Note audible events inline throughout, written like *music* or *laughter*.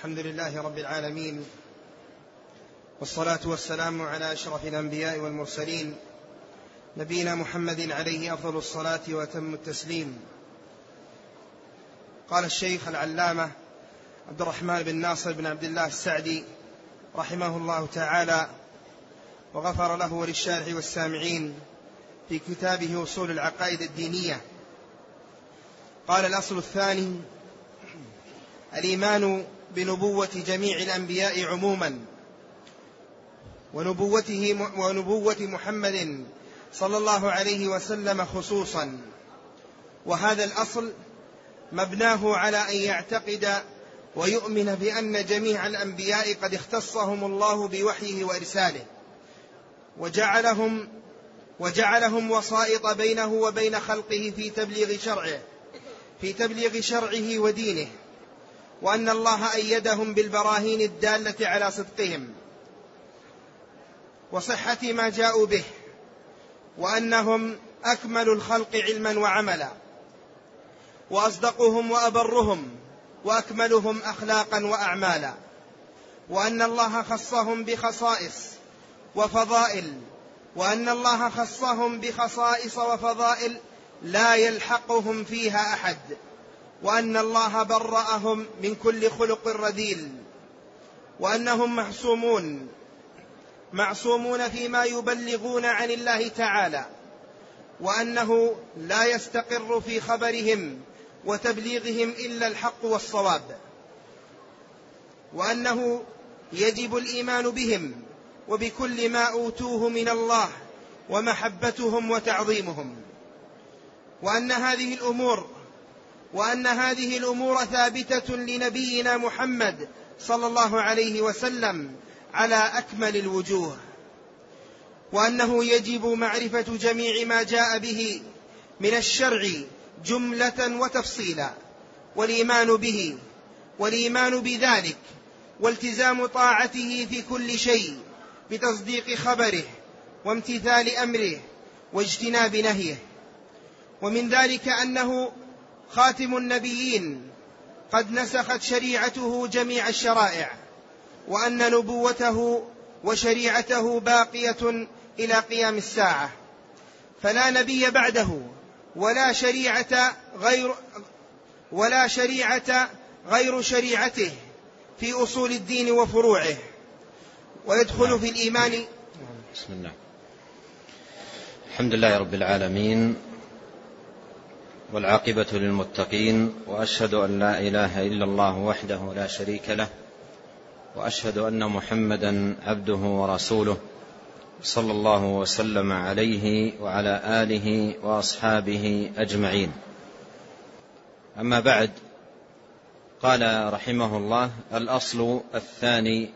الحمد لله رب العالمين والصلاة والسلام على أشرف الأنبياء والمرسلين نبينا محمد عليه أفضل الصلاة وأتم التسليم. قال الشيخ العلامة عبد الرحمن بن ناصر بن عبد الله السعدي رحمه الله تعالى وغفر له وللشارع والسامعين في كتابه أصول العقائد الدينية. قال الأصل الثاني الإيمان بنبوة جميع الأنبياء عموما ونبوته ونبوة محمد صلى الله عليه وسلم خصوصا. وهذا الأصل مبناه على أن يعتقد ويؤمن بأن جميع الأنبياء قد اختصهم الله بوحيه وإرساله وجعلهم وجعلهم وسائط بينه وبين خلقه في تبليغ شرعه في تبليغ شرعه ودينه. وأن الله أيدهم بالبراهين الدالة على صدقهم وصحة ما جاءوا به وأنهم أكمل الخلق علما وعملا وأصدقهم وأبرهم وأكملهم أخلاقا وأعمالا وأن الله خصهم بخصائص وفضائل وأن الله خصهم بخصائص وفضائل لا يلحقهم فيها أحد وأن الله برأهم من كل خلق رذيل وأنهم معصومون معصومون فيما يبلغون عن الله تعالى وأنه لا يستقر في خبرهم وتبليغهم إلا الحق والصواب وأنه يجب الإيمان بهم وبكل ما أوتوه من الله ومحبتهم وتعظيمهم وأن هذه الأمور وأن هذه الأمور ثابتة لنبينا محمد صلى الله عليه وسلم على أكمل الوجوه وأنه يجب معرفة جميع ما جاء به من الشرع جملة وتفصيلا والإيمان به والإيمان بذلك والتزام طاعته في كل شيء بتصديق خبره وامتثال أمره واجتناب نهيه. ومن ذلك أنه خاتم النبيين قد نسخت شريعته جميع الشرائع وأن نبوته وشريعته باقية إلى قيام الساعة. فلا نبي بعده ولا شريعة غير ولا شريعة غير شريعته في أصول الدين وفروعه. ويدخل في الإيمان بسم الله. الحمد لله رب العالمين والعاقبة للمتقين وأشهد أن لا إله إلا الله وحده لا شريك له وأشهد أن محمدا عبده ورسوله صلى الله وسلم عليه وعلى آله وأصحابه أجمعين. أما بعد قال رحمه الله الأصل الثاني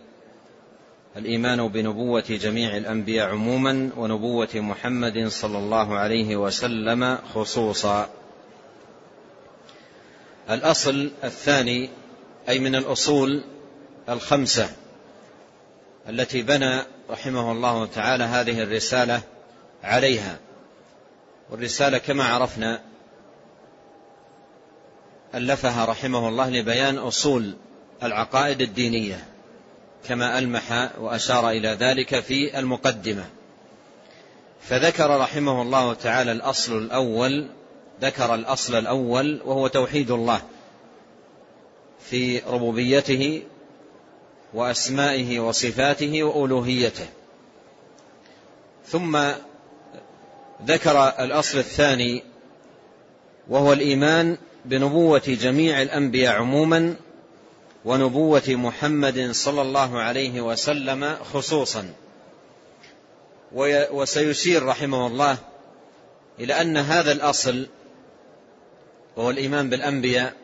الإيمان بنبوة جميع الأنبياء عموما ونبوة محمد صلى الله عليه وسلم خصوصا. الأصل الثاني أي من الأصول الخمسة التي بنى رحمه الله تعالى هذه الرسالة عليها. والرسالة كما عرفنا ألفها رحمه الله لبيان أصول العقائد الدينية كما ألمح وأشار إلى ذلك في المقدمة. فذكر رحمه الله تعالى الأصل الأول ذكر الأصل الأول وهو توحيد الله في ربوبيته وأسمائه وصفاته وألوهيته. ثم ذكر الأصل الثاني وهو الإيمان بنبوة جميع الأنبياء عموما ونبوة محمد صلى الله عليه وسلم خصوصا. وسيشير رحمه الله إلى أن هذا الأصل وهو الإيمان بالأنبياء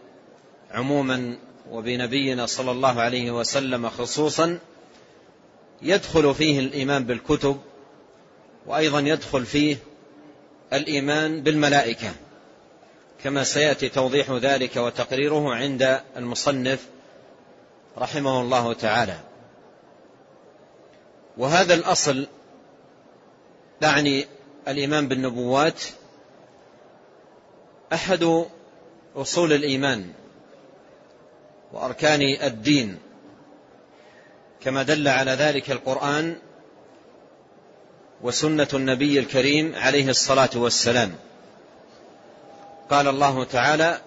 عموما وبنبينا صلى الله عليه وسلم خصوصا يدخل فيه الإيمان بالكتب وأيضا يدخل فيه الإيمان بالملائكة. كما سيأتي توضيح ذلك وتقريره عند المصنف رحمه الله تعالى. وهذا الأصل تعني الإيمان بالنبوات. أحد أصول الإيمان وأركان الدين. كما دل على ذلك القرآن وسنة النبي الكريم عليه الصلاة والسلام. قال الله تعالى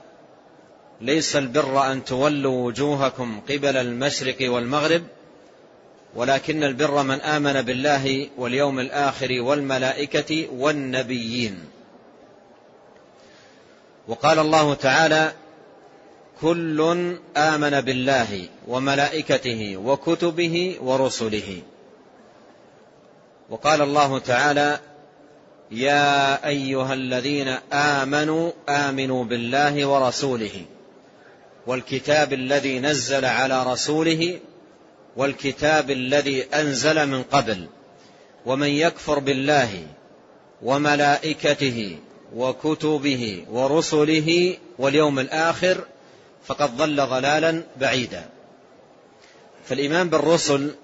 ليس البر أن تولوا وجوهكم قبل المشرق والمغرب ولكن البر من آمن بالله واليوم الآخر والملائكة والنبيين. وقال الله تعالى كل آمن بالله وملائكته وكتبه ورسله. وقال الله تعالى يا أيها الذين آمنوا آمنوا بالله ورسوله والكتاب الذي نزل على رسوله والكتاب الذي أنزل من قبل ومن يكفر بالله وملائكته وكتبه ورسله واليوم الآخر فقد ضل ضلالا بعيدا. فالإيمان بالرسل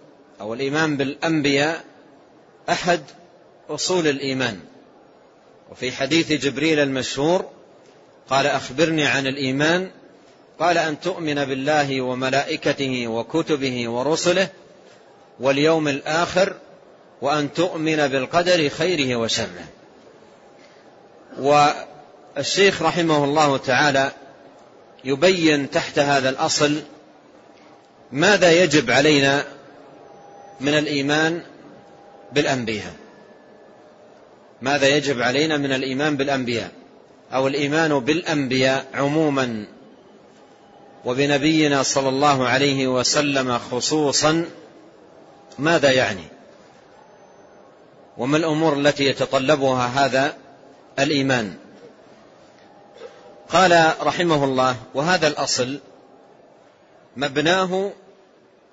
أو الإيمان بالأنبياء أحد أصول الإيمان. وفي حديث جبريل المشهور قال أخبرني عن الإيمان قال أن تؤمن بالله وملائكته وكتبه ورسله واليوم الآخر وأن تؤمن بالقدر خيره وشره. والشيخ رحمه الله تعالى يبين تحت هذا الأصل ماذا يجب علينا من الإيمان بالأنبياء. ماذا يجب علينا من الإيمان بالأنبياء؟ أو الإيمان بالأنبياء عموما وبنبينا صلى الله عليه وسلم خصوصا ماذا يعني؟ وما الأمور التي يتطلبها هذا الإيمان. قال رحمه الله وهذا الأصل مبناه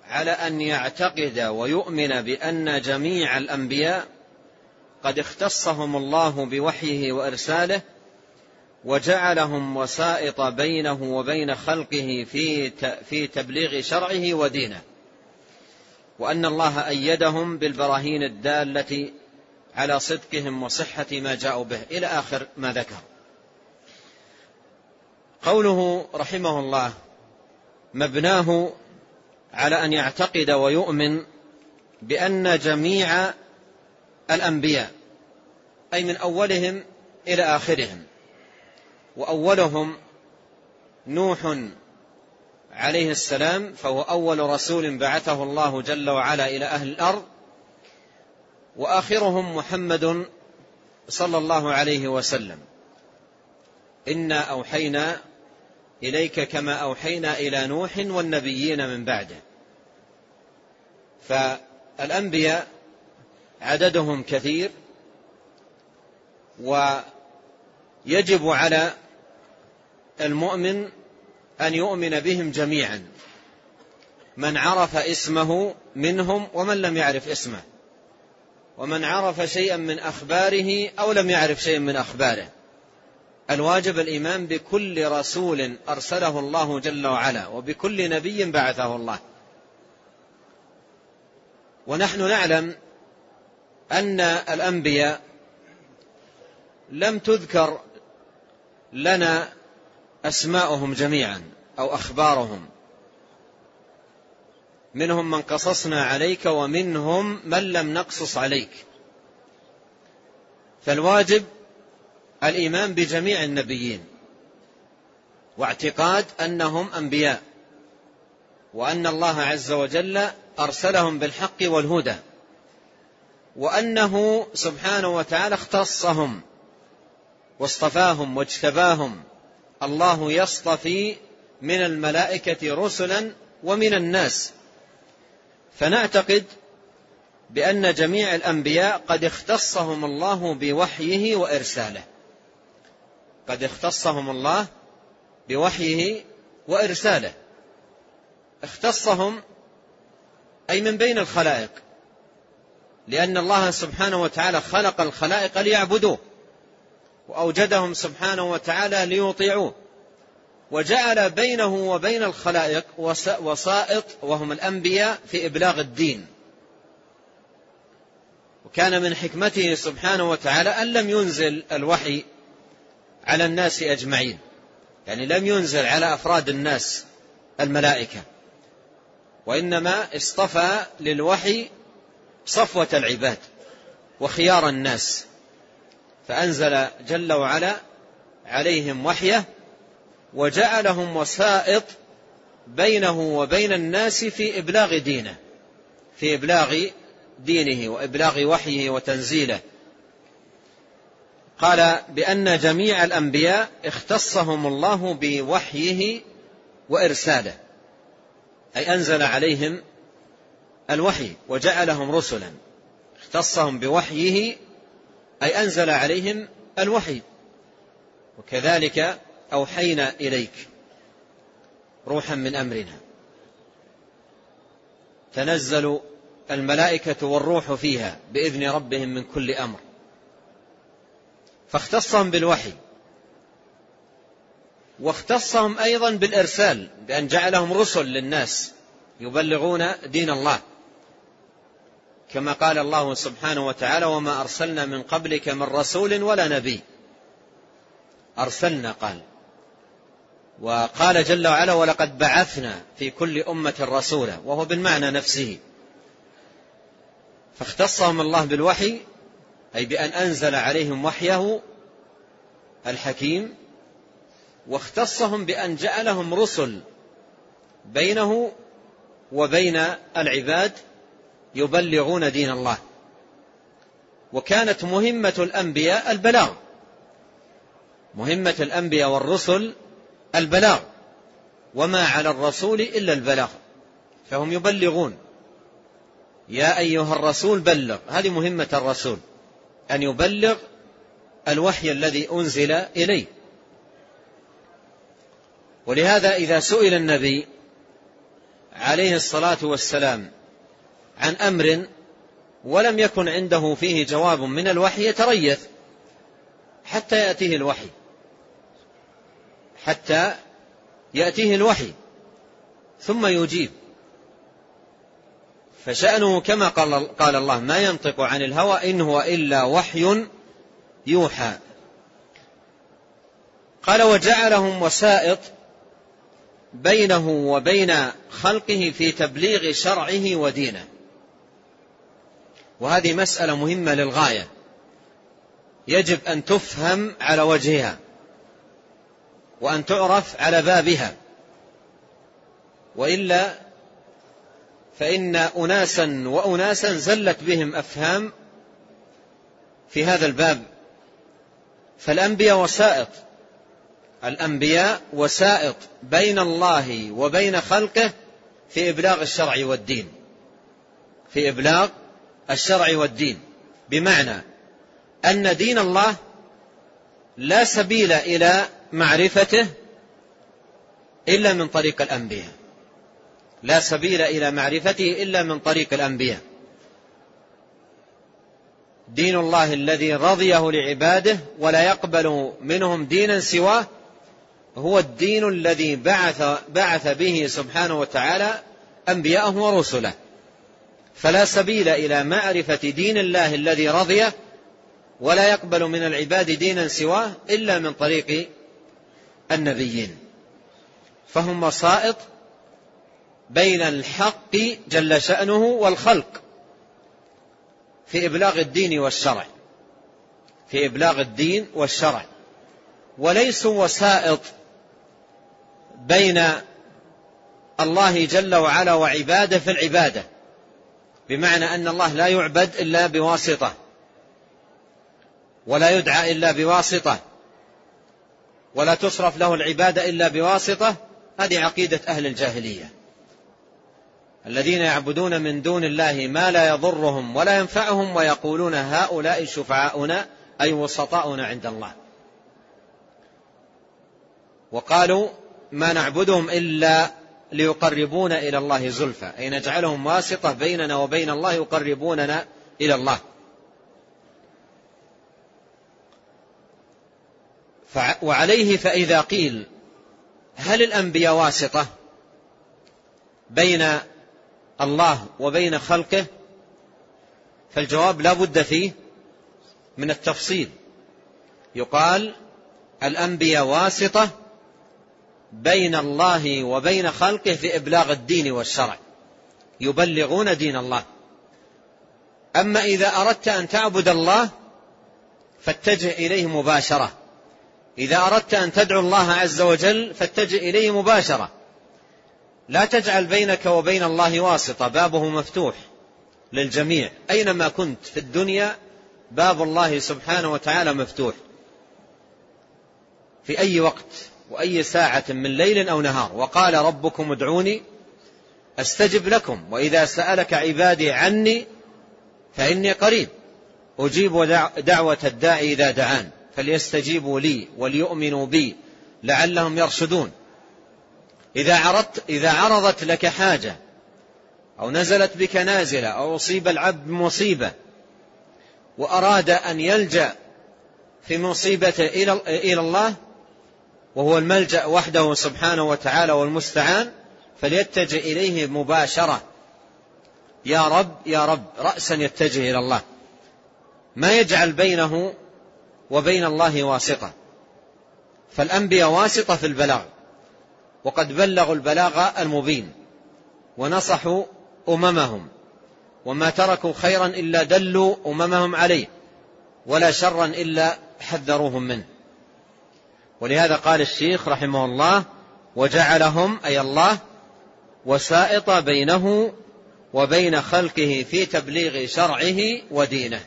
على أن يعتقد ويؤمن بأن جميع الأنبياء قد اختصهم الله بوحيه وإرساله وجعلهم وسائط بينه وبين خلقه في في تبليغ شرعه ودينه. وأن الله أيدهم بالبراهين الدالة على صدقهم وصحة ما جاءوا به. إلى آخر ما ذكر. قوله رحمه الله مبناه على أن يعتقد ويؤمن بأن جميع الأنبياء أي من أولهم إلى آخرهم وأولهم نوح عليه السلام فهو أول رسول بعثه الله جل وعلا إلى أهل الأرض وآخرهم محمد صلى الله عليه وسلم. إنا أوحينا إليك كما أوحينا إلى نوح والنبيين من بعده. فالأنبياء عددهم كثير ويجب على المؤمن أن يؤمن بهم جميعا. من عرف اسمه منهم ومن لم يعرف اسمه. ومن عرف شيئا من أخباره أو لم يعرف شيئا من أخباره. الواجب الإيمان بكل رسول أرسله الله جل وعلا وبكل نبي بعثه الله. ونحن نعلم أن الأنبياء لم تذكر لنا أسماؤهم جميعا أو أخبارهم. منهم من قصصنا عليك ومنهم من لم نقصص عليك. فالواجب الإيمان بجميع النبيين واعتقاد أنهم أنبياء وأن الله عز وجل أرسلهم بالحق والهدى وأنه سبحانه وتعالى اختصهم واصطفاهم واجتباهم الله يصطفي من الملائكة رسلا ومن الناس. فنعتقد بأن جميع الأنبياء قد اختصهم الله بوحيه وإرساله. قد اختصهم الله بوحيه وإرساله. اختصهم أي من بين الخلائق. لأن الله سبحانه وتعالى خلق الخلائق ليعبدوه وأوجدهم سبحانه وتعالى ليطيعوه. وجعل بينه وبين الخلائق وسائط وهم الأنبياء في إبلاغ الدين. وكان من حكمته سبحانه وتعالى أن لم ينزل الوحي على الناس أجمعين. يعني لم ينزل على أفراد الناس الملائكة. وإنما اصطفى للوحي صفوة العباد وخيار الناس. فأنزل جل وعلا عليهم وحيه وجعلهم وسائط بينه وبين الناس في إبلاغ دينه في إبلاغ دينه وإبلاغ وحيه وتنزيله. قال بأن جميع الأنبياء اختصهم الله بوحيه وإرساله أي أنزل عليهم الوحي وجعلهم رسلا اختصهم بوحيه أي أنزل عليهم الوحي. وكذلك أوحينا إليك روحا من أمرنا. تنزل الملائكة والروح فيها بإذن ربهم من كل أمر. فاختصهم بالوحي. واختصهم أيضا بالإرسال بأن جعلهم رسل للناس يبلغون دين الله. كما قال الله سبحانه وتعالى وما أرسلنا من قبلك من رسول ولا نبي. أرسلنا قال. وقال جل وعلا ولقد بعثنا في كل أمة رسولا وهو بالمعنى نفسه. فاختصهم الله بالوحي أي بأن أنزل عليهم وحيه الحكيم واختصهم بأن جعلهم رسل بينه وبين العباد يبلغون دين الله. وكانت مهمة الأنبياء البلاغ. مهمة الأنبياء والرسل البلاغ وما على الرسول إلا البلاغ فهم يبلغون. يا أيها الرسول بلغ هذه مهمة الرسول أن يبلغ الوحي الذي أنزل إليه. ولهذا إذا سئل النبي عليه الصلاة والسلام عن أمر ولم يكن عنده فيه جواب من الوحي يتريث حتى يأتيه الوحي. حتى يأتيه الوحي ثم يجيب. فشأنه كما قال, قال الله ما ينطق عن الهوى إن هو إلا وحي يوحى. قال وجعلهم وسائط بينه وبين خلقه في تبليغ شرعه ودينه. وهذه مسألة مهمة للغاية. يجب أن تفهم على وجهها. وأن تعرف على بابها. وإلا فإن أناسا وأناسا زلت بهم أفهام في هذا الباب. فالأنبياء وسائط. الأنبياء وسائط بين الله وبين خلقه في إبلاغ الشرع والدين. في إبلاغ الشرع والدين. بمعنى أن دين الله لا سبيل إلى معرفته إلا من طريق الأنبياء. لا سبيل إلى معرفته إلا من طريق الأنبياء. دين الله الذي رضيه لعباده ولا يقبل منهم دينا سواه هو الدين الذي بعث, بعث به سبحانه وتعالى أنبياءه ورسله. فلا سبيل إلى معرفة دين الله الذي رضيه ولا يقبل من العباد دينا سواه إلا من طريق النبيين. فهم وسائط بين الحق جل شأنه والخلق في إبلاغ الدين والشرع. في إبلاغ الدين والشرع. وليسوا وسائط بين الله جل وعلا وعباده في العبادة. بمعنى أن الله لا يعبد إلا بواسطة. ولا يدعى إلا بواسطة. ولا تصرف له العبادة إلا بواسطة هذه عقيدة أهل الجاهلية. الذين يعبدون من دون الله ما لا يضرهم ولا ينفعهم ويقولون هؤلاء شفعاؤنا أي وسطاؤنا عند الله. وقالوا ما نعبدهم إلا ليقربونا إلى الله زلفى أي نجعلهم واسطة بيننا وبين الله يقربوننا إلى الله. وعليه فإذا قيل هل الأنبياء واسطة بين الله وبين خلقه؟ فالجواب لا بد فيه من التفصيل. يقال الأنبياء واسطة بين الله وبين خلقه في إبلاغ الدين والشرع. يبلغون دين الله. أما إذا أردت أن تعبد الله فاتجه إليه مباشرة. إذا أردت أن تدعو الله عز وجل فاتجه إليه مباشرة. لا تجعل بينك وبين الله واسطة بابه مفتوح للجميع. أينما كنت في الدنيا باب الله سبحانه وتعالى مفتوح. في أي وقت وأي ساعة من ليل أو نهار. وقال ربكم ادعوني أستجب لكم وإذا سألك عبادي عني فإني قريب. أجيب دعوة الداعي إذا دعان. فليستجيبوا لي وليؤمنوا بي لعلهم يرشدون. إذا عرضت إذا عرضت لك حاجة أو نزلت بك نازلة أو أصيب العبد مصيبة وأراد أن يلجأ في مصيبته إلى الله وهو الملجأ وحده سبحانه وتعالى والمستعان فليتجه إليه مباشرة. يا رب يا رب رأسا يتجه إلى الله. ما يجعل بينه وبين الله واسطة. فالأنبياء واسطة في البلاغ وقد بلغوا البلاغ المبين ونصحوا أممهم وما تركوا خيرا إلا دلوا أممهم عليه ولا شرا إلا حذروهم منه. ولهذا قال الشيخ رحمه الله وجعلهم أي الله وسائط بينه وبين خلقه في تبليغ شرعه ودينه.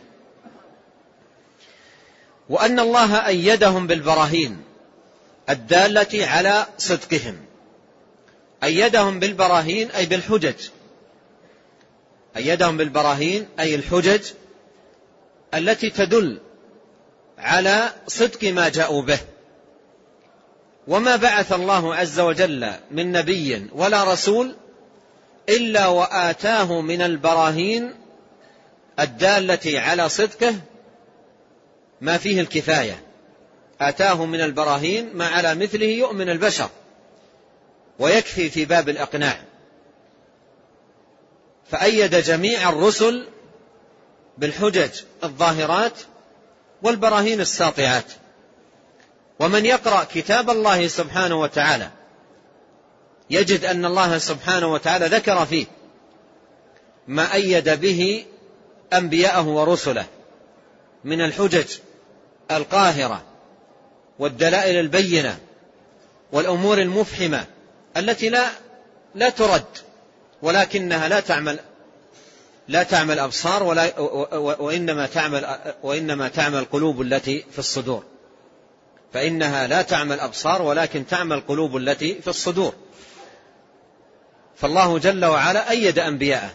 وأن الله أيدهم بالبراهين الدالة على صدقهم. أيدهم بالبراهين أي بالحجج. أيدهم بالبراهين أي الحجج التي تدل على صدق ما جاءوا به. وما بعث الله عز وجل من نبي ولا رسول إلا وآتاه من البراهين الدالة على صدقه ما فيه الكفاية. آتاه من البراهين ما على مثله يؤمن البشر. ويكفي في باب الإقناع. فأيد جميع الرسل بالحجج الظاهرات والبراهين الساطعات. ومن يقرأ كتاب الله سبحانه وتعالى يجد أن الله سبحانه وتعالى ذكر فيه ما أيد به أنبياءه ورسله من الحجج القاهرة والدلائل البينة والأمور المفحمة التي لا لا ترد ولكنها لا تعمل لا تعمل أبصار ولا وإنما تعمل وإنما تعمل القلوب التي في الصدور. فإنها لا تعمل أبصار ولكن تعمل القلوب التي في الصدور. فالله جل وعلا أيد أنبياءه.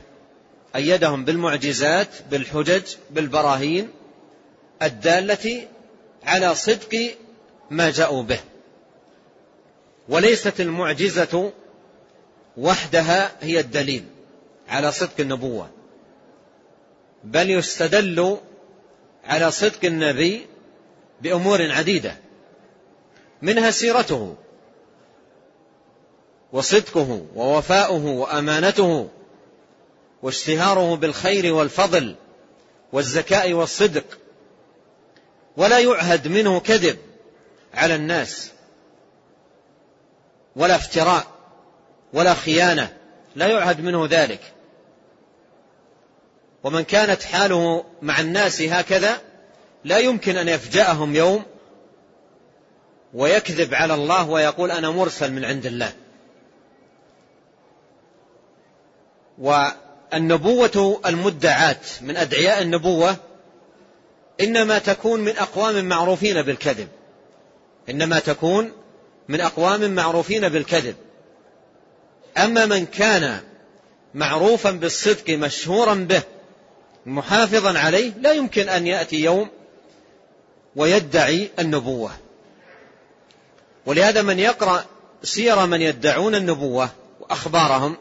أيدهم بالمعجزات بالحجج بالبراهين الدالة على صدق ما جاءوا به. وليست المعجزة وحدها هي الدليل على صدق النبوة. بل يستدل على صدق النبي بأمور عديدة. منها سيرته وصدقه ووفاؤه وأمانته واشتهاره بالخير والفضل والزكاء والصدق ولا يعهد منه كذب على الناس. ولا افتراء ولا خيانة لا يعهد منه ذلك. ومن كانت حاله مع الناس هكذا لا يمكن أن يفجأهم يوم ويكذب على الله ويقول أنا مرسل من عند الله. والنبوة المدعاة من أدعياء النبوة إنما تكون من أقوام معروفين بالكذب. إنما تكون من أقوام معروفين بالكذب. أما من كان معروفا بالصدق مشهورا به محافظا عليه لا يمكن أن يأتي يوم ويدعي النبوة. ولهذا من يقرأ سير من يدعون النبوة وأخبارهم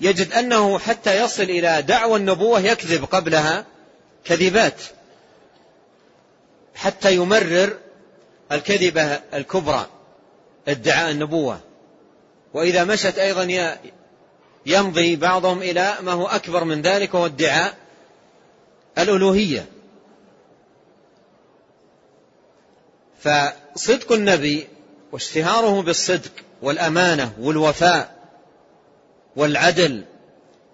يجد أنه حتى يصل إلى دعوى النبوة يكذب قبلها كذبات. حتى يمرر الكذبة الكبرى ادعاء النبوة. وإذا مشت أيضا يمضي بعضهم إلى ما هو أكبر من ذلك وهو ادعاء الألوهية. فصدق النبي واشتهاره بالصدق والأمانة والوفاء والعدل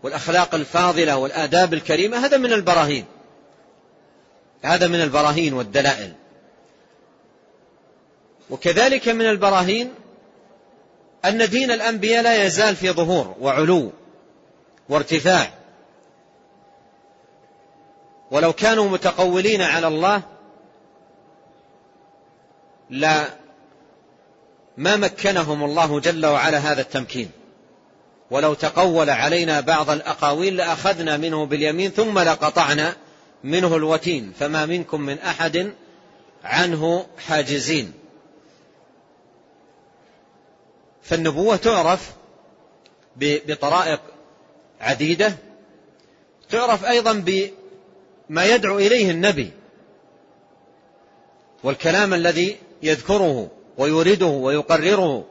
والأخلاق الفاضلة والآداب الكريمة هذا من البراهين. هذا من البراهين والدلائل. وكذلك من البراهين أن دين الأنبياء لا يزال في ظهور وعلو وارتفاع. ولو كانوا متقولين على الله لا ما مكنهم الله جل وعلا هذا التمكين. ولو تقول علينا بعض الأقاويل لأخذنا منه باليمين ثم لقطعنا منه الوتين فما منكم من أحد عنه حاجزين. فالنبوة تعرف بطرائق عديدة تعرف أيضا بما يدعو إليه النبي والكلام الذي يذكره ويورده ويقرره.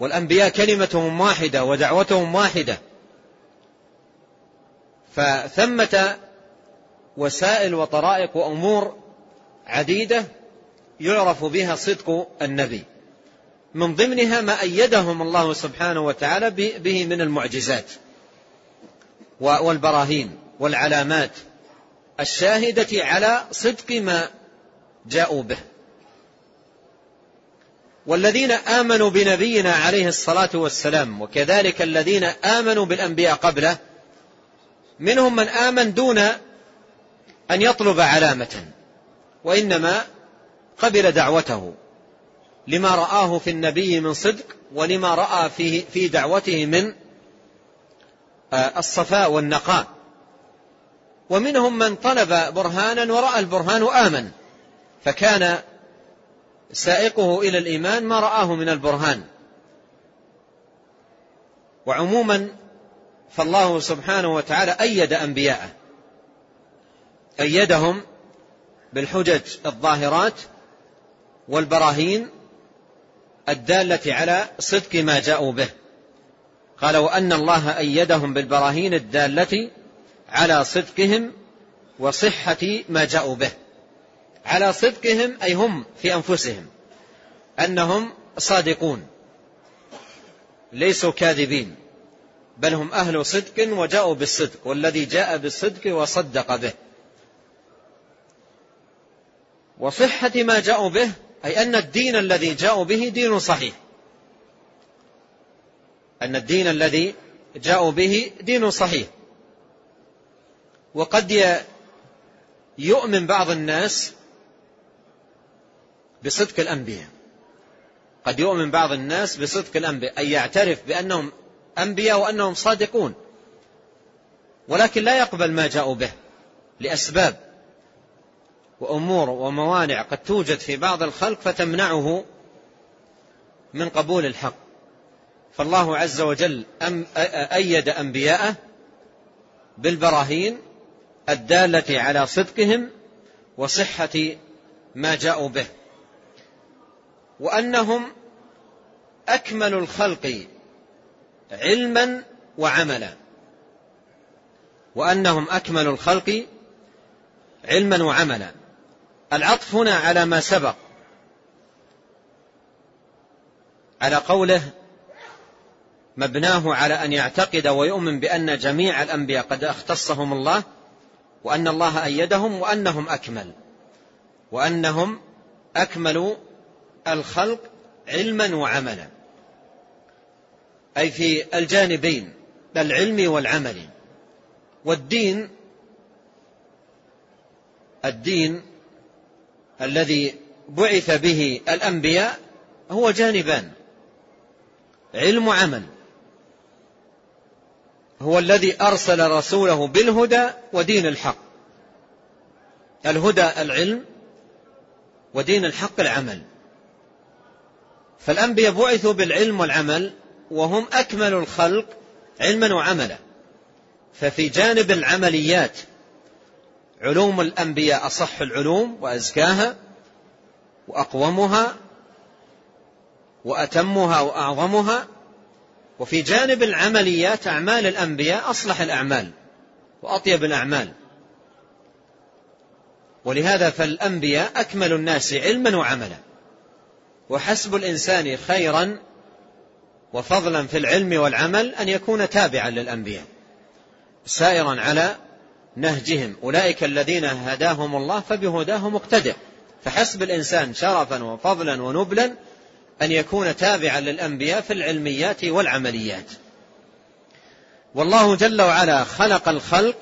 والأنبياء كلمتهم واحدة ودعوتهم واحدة. فثمة وسائل وطرائق وأمور عديدة يعرف بها صدق النبي. من ضمنها ما أيدهم الله سبحانه وتعالى به من المعجزات والبراهين والعلامات الشاهدة على صدق ما جاءوا به. والذين آمنوا بنبينا عليه الصلاة والسلام وكذلك الذين آمنوا بالأنبياء قبله منهم من آمن دون أن يطلب علامة وإنما قبل دعوته لما رآه في النبي من صدق ولما رأى فيه في دعوته من آه، الصفاء والنقاء. ومنهم من طلب برهانا ورأى البرهان وآمن فكان سائقه إلى الإيمان ما رآه من البرهان. وعموما فالله سبحانه وتعالى أيد أنبياءه. أيدهم بالحجج الظاهرات والبراهين الدالة على صدق ما جاءوا به. قال وأن الله أيدهم بالبراهين الدالة على صدقهم وصحة ما جاءوا به. على صدقهم أي هم في أنفسهم أنهم صادقون ليسوا كاذبين. بل هم أهل صدق وجاءوا بالصدق والذي جاء بالصدق وصدق به. وصحة ما جاءوا به أي أن الدين الذي جاءوا به دين صحيح. أن الدين الذي جاءوا به دين صحيح. وقد يؤمن بعض الناس بصدق الأنبياء. قد يؤمن بعض الناس بصدق الأنبياء أي يعترف بأنهم أنبياء وأنهم صادقون. ولكن لا يقبل ما جاءوا به لأسباب وأمور وموانع قد توجد في بعض الخلق فتمنعه من قبول الحق. فالله عز وجل أيد أنبياءه بالبراهين الدالة على صدقهم وصحة ما جاءوا به. وأنهم أكمل الخلق علما وعملا. وأنهم أكمل الخلق علما وعملا. العطف هنا على ما سبق. على قوله مبناه على أن يعتقد ويؤمن بأن جميع الأنبياء قد اختصهم الله وأن الله أيدهم وأنهم أكمل. وأنهم أكمل الخلق علما وعملا. أي في الجانبين العلم والعمل. والدين الدين الذي بعث به الأنبياء هو جانبان. علم وعمل. هو الذي أرسل رسوله بالهدى ودين الحق. الهدى العلم ودين الحق العمل. فالأنبياء بعثوا بالعلم والعمل وهم أكمل الخلق علما وعملا. ففي جانب العمليات علوم الأنبياء أصح العلوم وأزكاها وأقومها وأتمها وأعظمها وفي جانب العمليات أعمال الأنبياء أصلح الأعمال وأطيب الأعمال. ولهذا فالأنبياء أكمل الناس علما وعملا. وحسب الإنسان خيرا وفضلا في العلم والعمل أن يكون تابعا للأنبياء. سائرا على نهجهم. أولئك الذين هداهم الله فبهداه مقتدع فحسب الإنسان شرفا وفضلا ونبلا أن يكون تابعا للأنبياء في العلميات والعمليات. والله جل وعلا خلق الخلق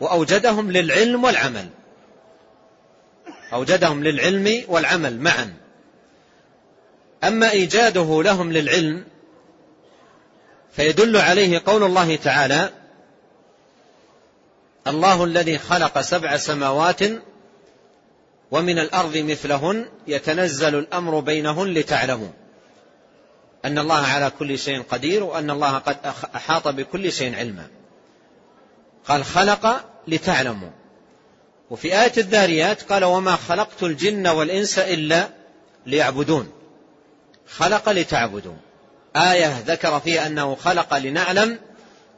وأوجدهم للعلم والعمل. أوجدهم للعلم والعمل معا. أما إيجاده لهم للعلم فيدل عليه قول الله تعالى الله الذي خلق سبع سماوات ومن الأرض مثلهن يتنزل الأمر بينهن لتعلموا أن الله على كل شيء قدير وأن الله قد أحاط بكل شيء علما. قال خلق لتعلموا. وفي آية الذاريات قال وما خلقت الجن والإنس إلا ليعبدون. خلق لتعبدوا آية ذكر فيها أنه خلق لنعلم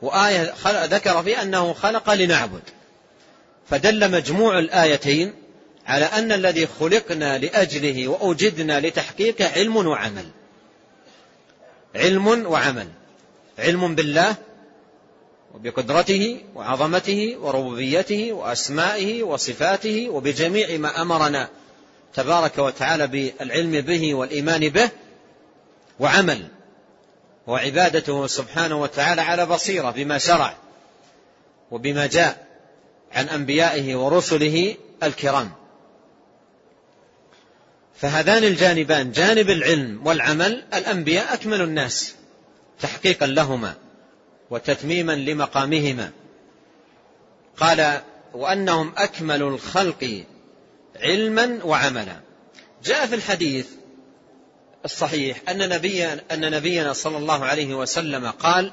وآية ذكر فيها أنه خلق لنعبد. فدل مجموع الآيتين على أن الذي خلقنا لأجله وأوجدنا لتحقيقه علم وعمل. علم وعمل. علم بالله وبقدرته وعظمته وربوبيته وأسمائه وصفاته وبجميع ما أمرنا تبارك وتعالى بالعلم به والإيمان به وعمل. وعبادته سبحانه وتعالى على بصيرة بما شرع وبما جاء عن أنبيائه ورسله الكرام. فهذان الجانبان جانب العلم والعمل الأنبياء أكمل الناس تحقيقا لهما وتتميما لمقامهما. قال وأنهم أكمل الخلق علما وعملا. جاء في الحديث الصحيح أن نبينا, أن نبينا صلى الله عليه وسلم قال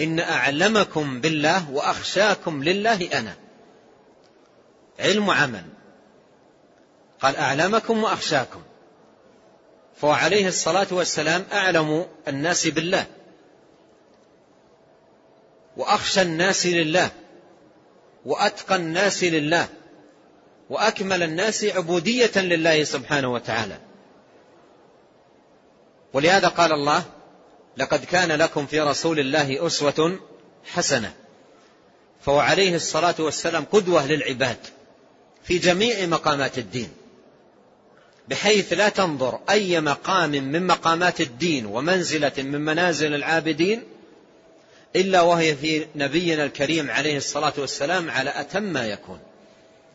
إن أعلمكم بالله وأخشاكم لله أنا. علم وعمل قال أعلمكم وأخشاكم. فهو عليه الصلاة والسلام أعلم الناس بالله. وأخشى الناس لله. وأتقى الناس لله. وأكمل الناس عبودية لله سبحانه وتعالى. ولهذا قال الله لقد كان لكم في رسول الله أسوة حسنة فهو عليه الصلاة والسلام قدوة للعباد في جميع مقامات الدين بحيث لا تنظر أي مقام من مقامات الدين ومنزلة من منازل العابدين إلا وهي في نبينا الكريم عليه الصلاة والسلام على أتم ما يكون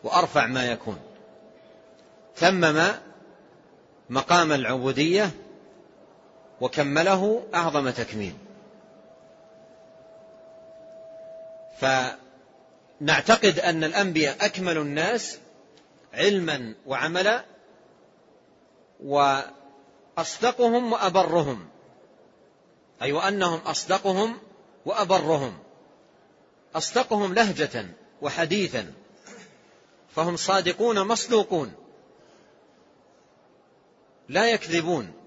وأرفع ما يكون. تمم مقام العبودية وكمله أعظم تكميل فنعتقد أن الأنبياء أكمل الناس علما وعملا وأصدقهم وأبرهم. أي وأنهم أصدقهم وأبرهم. أصدقهم لهجة وحديثا. فهم صادقون مصدوقون. لا يكذبون.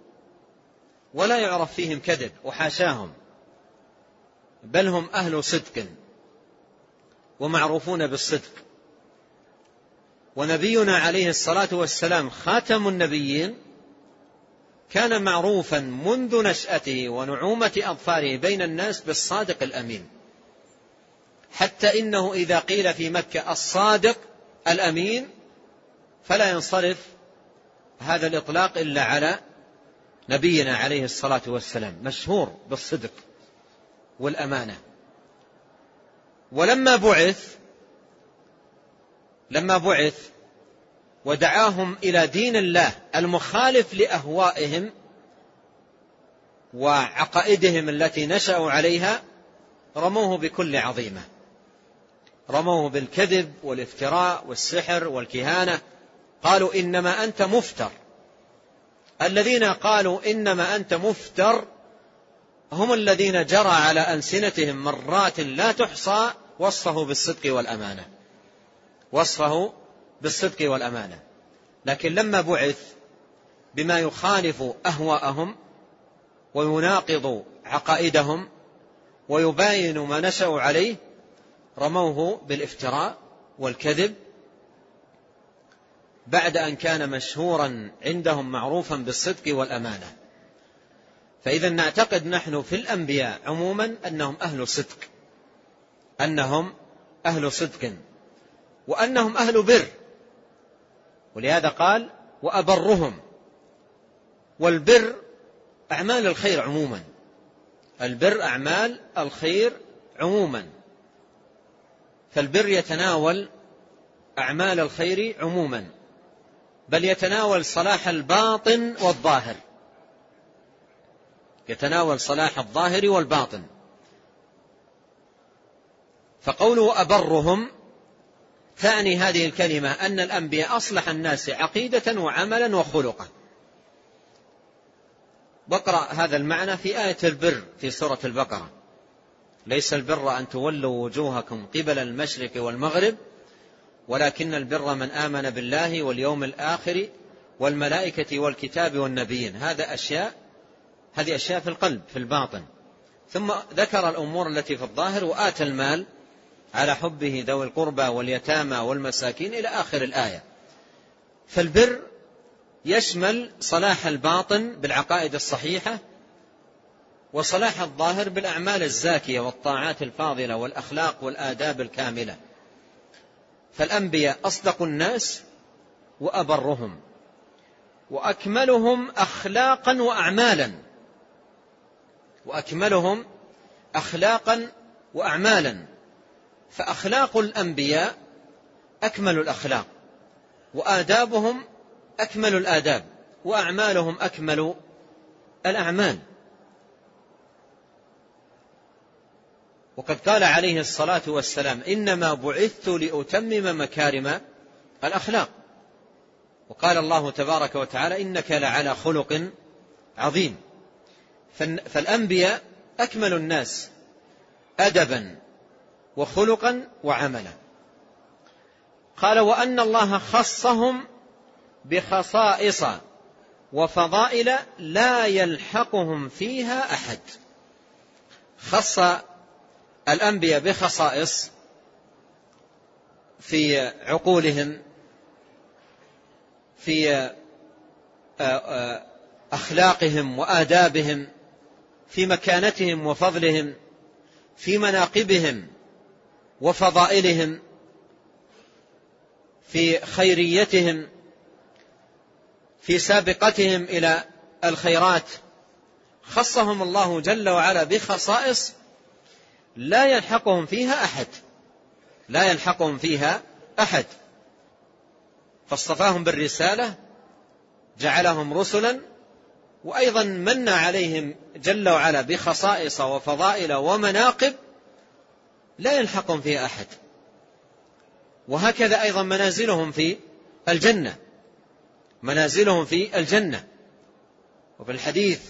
ولا يعرف فيهم كذب وحاشاهم. بل هم أهل صدق ومعروفون بالصدق. ونبينا عليه الصلاة والسلام خاتم النبيين كان معروفا منذ نشأته ونعومة أظفاره بين الناس بالصادق الأمين. حتى إنه إذا قيل في مكة الصادق الأمين فلا ينصرف هذا الإطلاق إلا على نبينا عليه الصلاة والسلام مشهور بالصدق والأمانة. ولما بعث لما بعث ودعاهم إلى دين الله المخالف لأهوائهم وعقائدهم التي نشأوا عليها رموه بكل عظيمة. رموه بالكذب والافتراء والسحر والكهانة. قالوا إنما أنت مفتر. الذين قالوا إنما أنت مفتر هم الذين جرى على ألسنتهم مرات لا تحصى وصفه بالصدق والأمانة. وصفه بالصدق والأمانة. لكن لما بعث بما يخالف أهواءهم ويناقض عقائدهم ويباين ما نشأوا عليه رموه بالإفتراء والكذب بعد أن كان مشهورا عندهم معروفا بالصدق والأمانة. فإذا نعتقد نحن في الأنبياء عموما أنهم أهل صدق. أنهم أهل صدق. وأنهم أهل بر. ولهذا قال وأبرهم. والبر أعمال الخير عموما. البر أعمال الخير عموما. فالبر يتناول أعمال الخير عموما. بل يتناول صلاح الباطن والظاهر. يتناول صلاح الظاهر والباطن. فقوله أبرهم تعني هذه الكلمة أن الأنبياء أصلح الناس عقيدة وعملا وخلقا. واقرأ هذا المعنى في آية البر في سورة البقرة. ليس البر أن تولوا وجوهكم قبل المشرق والمغرب ولكن البر من آمن بالله واليوم الآخر والملائكة والكتاب والنبيين. هذا أشياء هذه أشياء في القلب في الباطن. ثم ذكر الأمور التي في الظاهر وآتى المال على حبه ذوي القربى واليتامى والمساكين إلى آخر الآية. فالبر يشمل صلاح الباطن بالعقائد الصحيحة وصلاح الظاهر بالأعمال الزاكية والطاعات الفاضلة والأخلاق والآداب الكاملة. فالأنبياء أصدق الناس وأبرهم وأكملهم أخلاقا وأعمالا. وأكملهم أخلاقا وأعمالا. فأخلاق الأنبياء أكمل الأخلاق وآدابهم أكمل الآداب وأعمالهم أكمل الأعمال. وقد قال عليه الصلاة والسلام إنما بعثت لأتمم مكارم الأخلاق. وقال الله تبارك وتعالى إنك لعلى خلق عظيم. فالأنبياء أكمل الناس أدبا وخلقا وعملا. قال وأن الله خصهم بخصائص وفضائل لا يلحقهم فيها أحد. خص الأنبياء بخصائص في عقولهم في آه، آه، أخلاقهم وآدابهم في مكانتهم وفضلهم في مناقبهم وفضائلهم في خيريتهم في سابقتهم إلى الخيرات. خصهم الله جل وعلا بخصائص لا يلحقهم فيها أحد. لا يلحقهم فيها أحد. فاصطفاهم بالرسالة جعلهم رسلا وأيضا من عليهم جل وعلا بخصائص وفضائل ومناقب لا يلحقهم فيها أحد. وهكذا أيضا منازلهم في الجنة. منازلهم في الجنة. وفي الحديث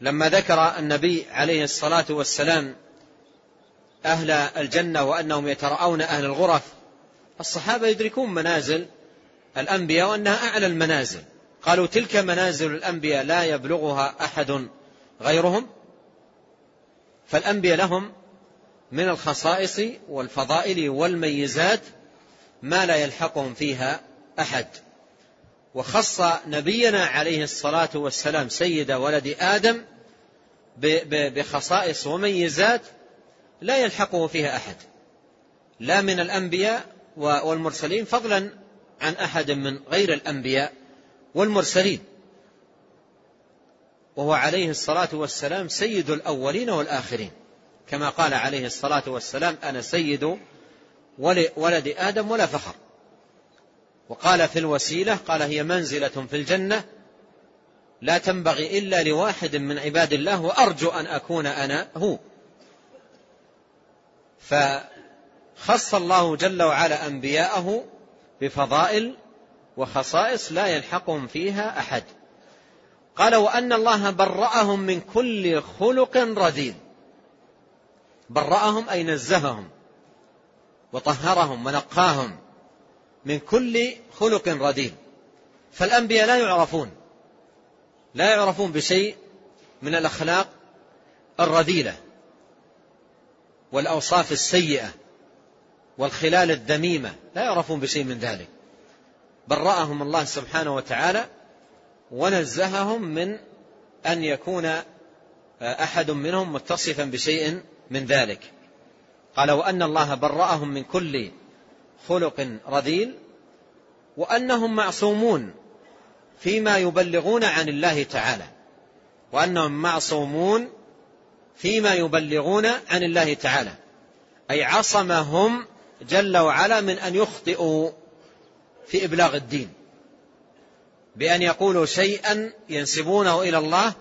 لما ذكر النبي عليه الصلاة والسلام أهل الجنة وأنهم يترأون أهل الغرف. الصحابة يدركون منازل الأنبياء وأنها أعلى المنازل. قالوا تلك منازل الأنبياء لا يبلغها أحد غيرهم. فالأنبياء لهم من الخصائص والفضائل والميزات ما لا يلحقهم فيها أحد. وخص نبينا عليه الصلاة والسلام سيد ولد آدم بخصائص وميزات لا يلحقه فيها أحد. لا من الأنبياء والمرسلين فضلا عن أحد من غير الأنبياء والمرسلين. وهو عليه الصلاة والسلام سيد الأولين والآخرين. كما قال عليه الصلاة والسلام أنا سيد ولد آدم ولا فخر. وقال في الوسيلة قال هي منزلة في الجنة لا تنبغي إلا لواحد من عباد الله وأرجو أن أكون أنا هو. فخص الله جل وعلا أنبياءه بفضائل وخصائص لا يلحقهم فيها أحد. قال وأن الله برأهم من كل خلق رذيل. برأهم أي نزههم وطهرهم ونقاهم من كل خلق رديء فالأنبياء لا يعرفون لا يعرفون بشيء من الأخلاق الرذيلة. والأوصاف السيئة والخلال الذميمة لا يعرفون بشيء من ذلك. برأهم الله سبحانه وتعالى ونزههم من أن يكون أحد منهم متصفا بشيء من ذلك. قال وأن الله برأهم من كل خلق رذيل وأنهم معصومون فيما يبلغون عن الله تعالى وأنهم معصومون فيما يبلغون عن الله تعالى. أي عصمهم جل وعلا من أن يخطئوا في إبلاغ الدين. بأن يقولوا شيئا ينسبونه إلى الله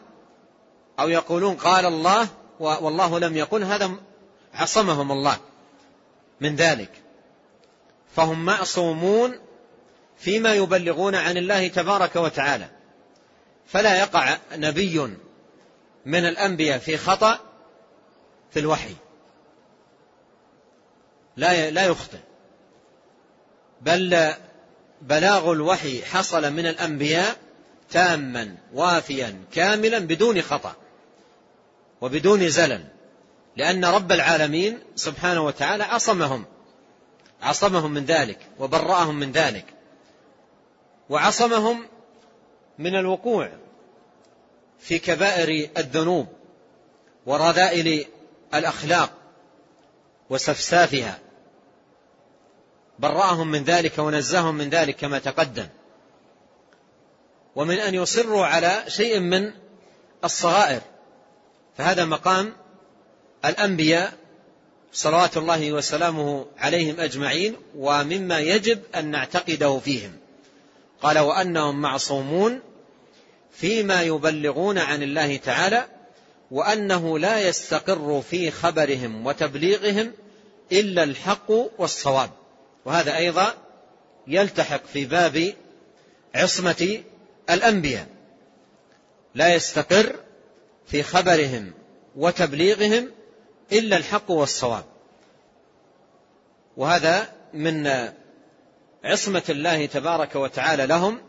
أو يقولون قال الله والله لم يقل هذا عصمهم الله من ذلك. فهم معصومون فيما يبلغون عن الله تبارك وتعالى. فلا يقع نبي من الأنبياء في خطأ في الوحي. لا لا يخطئ. بل بلاغ الوحي حصل من الأنبياء تاما وافيا كاملا بدون خطأ وبدون زلل. لأن رب العالمين سبحانه وتعالى عصمهم. عصمهم من ذلك وبرأهم من ذلك. وعصمهم من الوقوع في كبائر الذنوب ورذائل الأخلاق وسفسافها. برأهم من ذلك ونزههم من ذلك كما تقدم. ومن أن يصروا على شيء من الصغائر. فهذا مقام الأنبياء صلوات الله وسلامه عليهم أجمعين ومما يجب أن نعتقده فيهم. قال وأنهم معصومون فيما يبلغون عن الله تعالى وأنه لا يستقر في خبرهم وتبليغهم إلا الحق والصواب. وهذا أيضا يلتحق في باب عصمة الأنبياء. لا يستقر في خبرهم وتبليغهم إلا الحق والصواب. وهذا من عصمة الله تبارك وتعالى لهم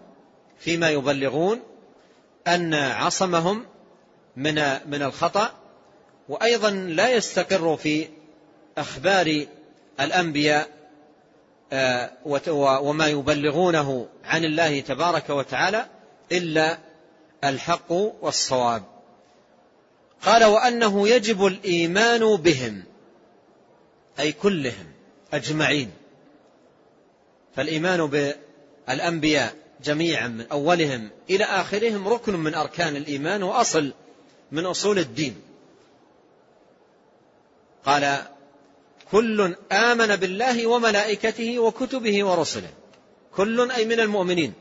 فيما يبلغون أن عصمهم من من الخطأ وأيضا لا يستقر في أخبار الأنبياء آه، وما يبلغونه عن الله تبارك وتعالى إلا الحق والصواب. قال وأنه يجب الإيمان بهم أي كلهم أجمعين. فالإيمان بالأنبياء جميعا من أولهم إلى آخرهم ركن من أركان الإيمان وأصل من أصول الدين. قال كل آمن بالله وملائكته وكتبه ورسله. كل أي من المؤمنين.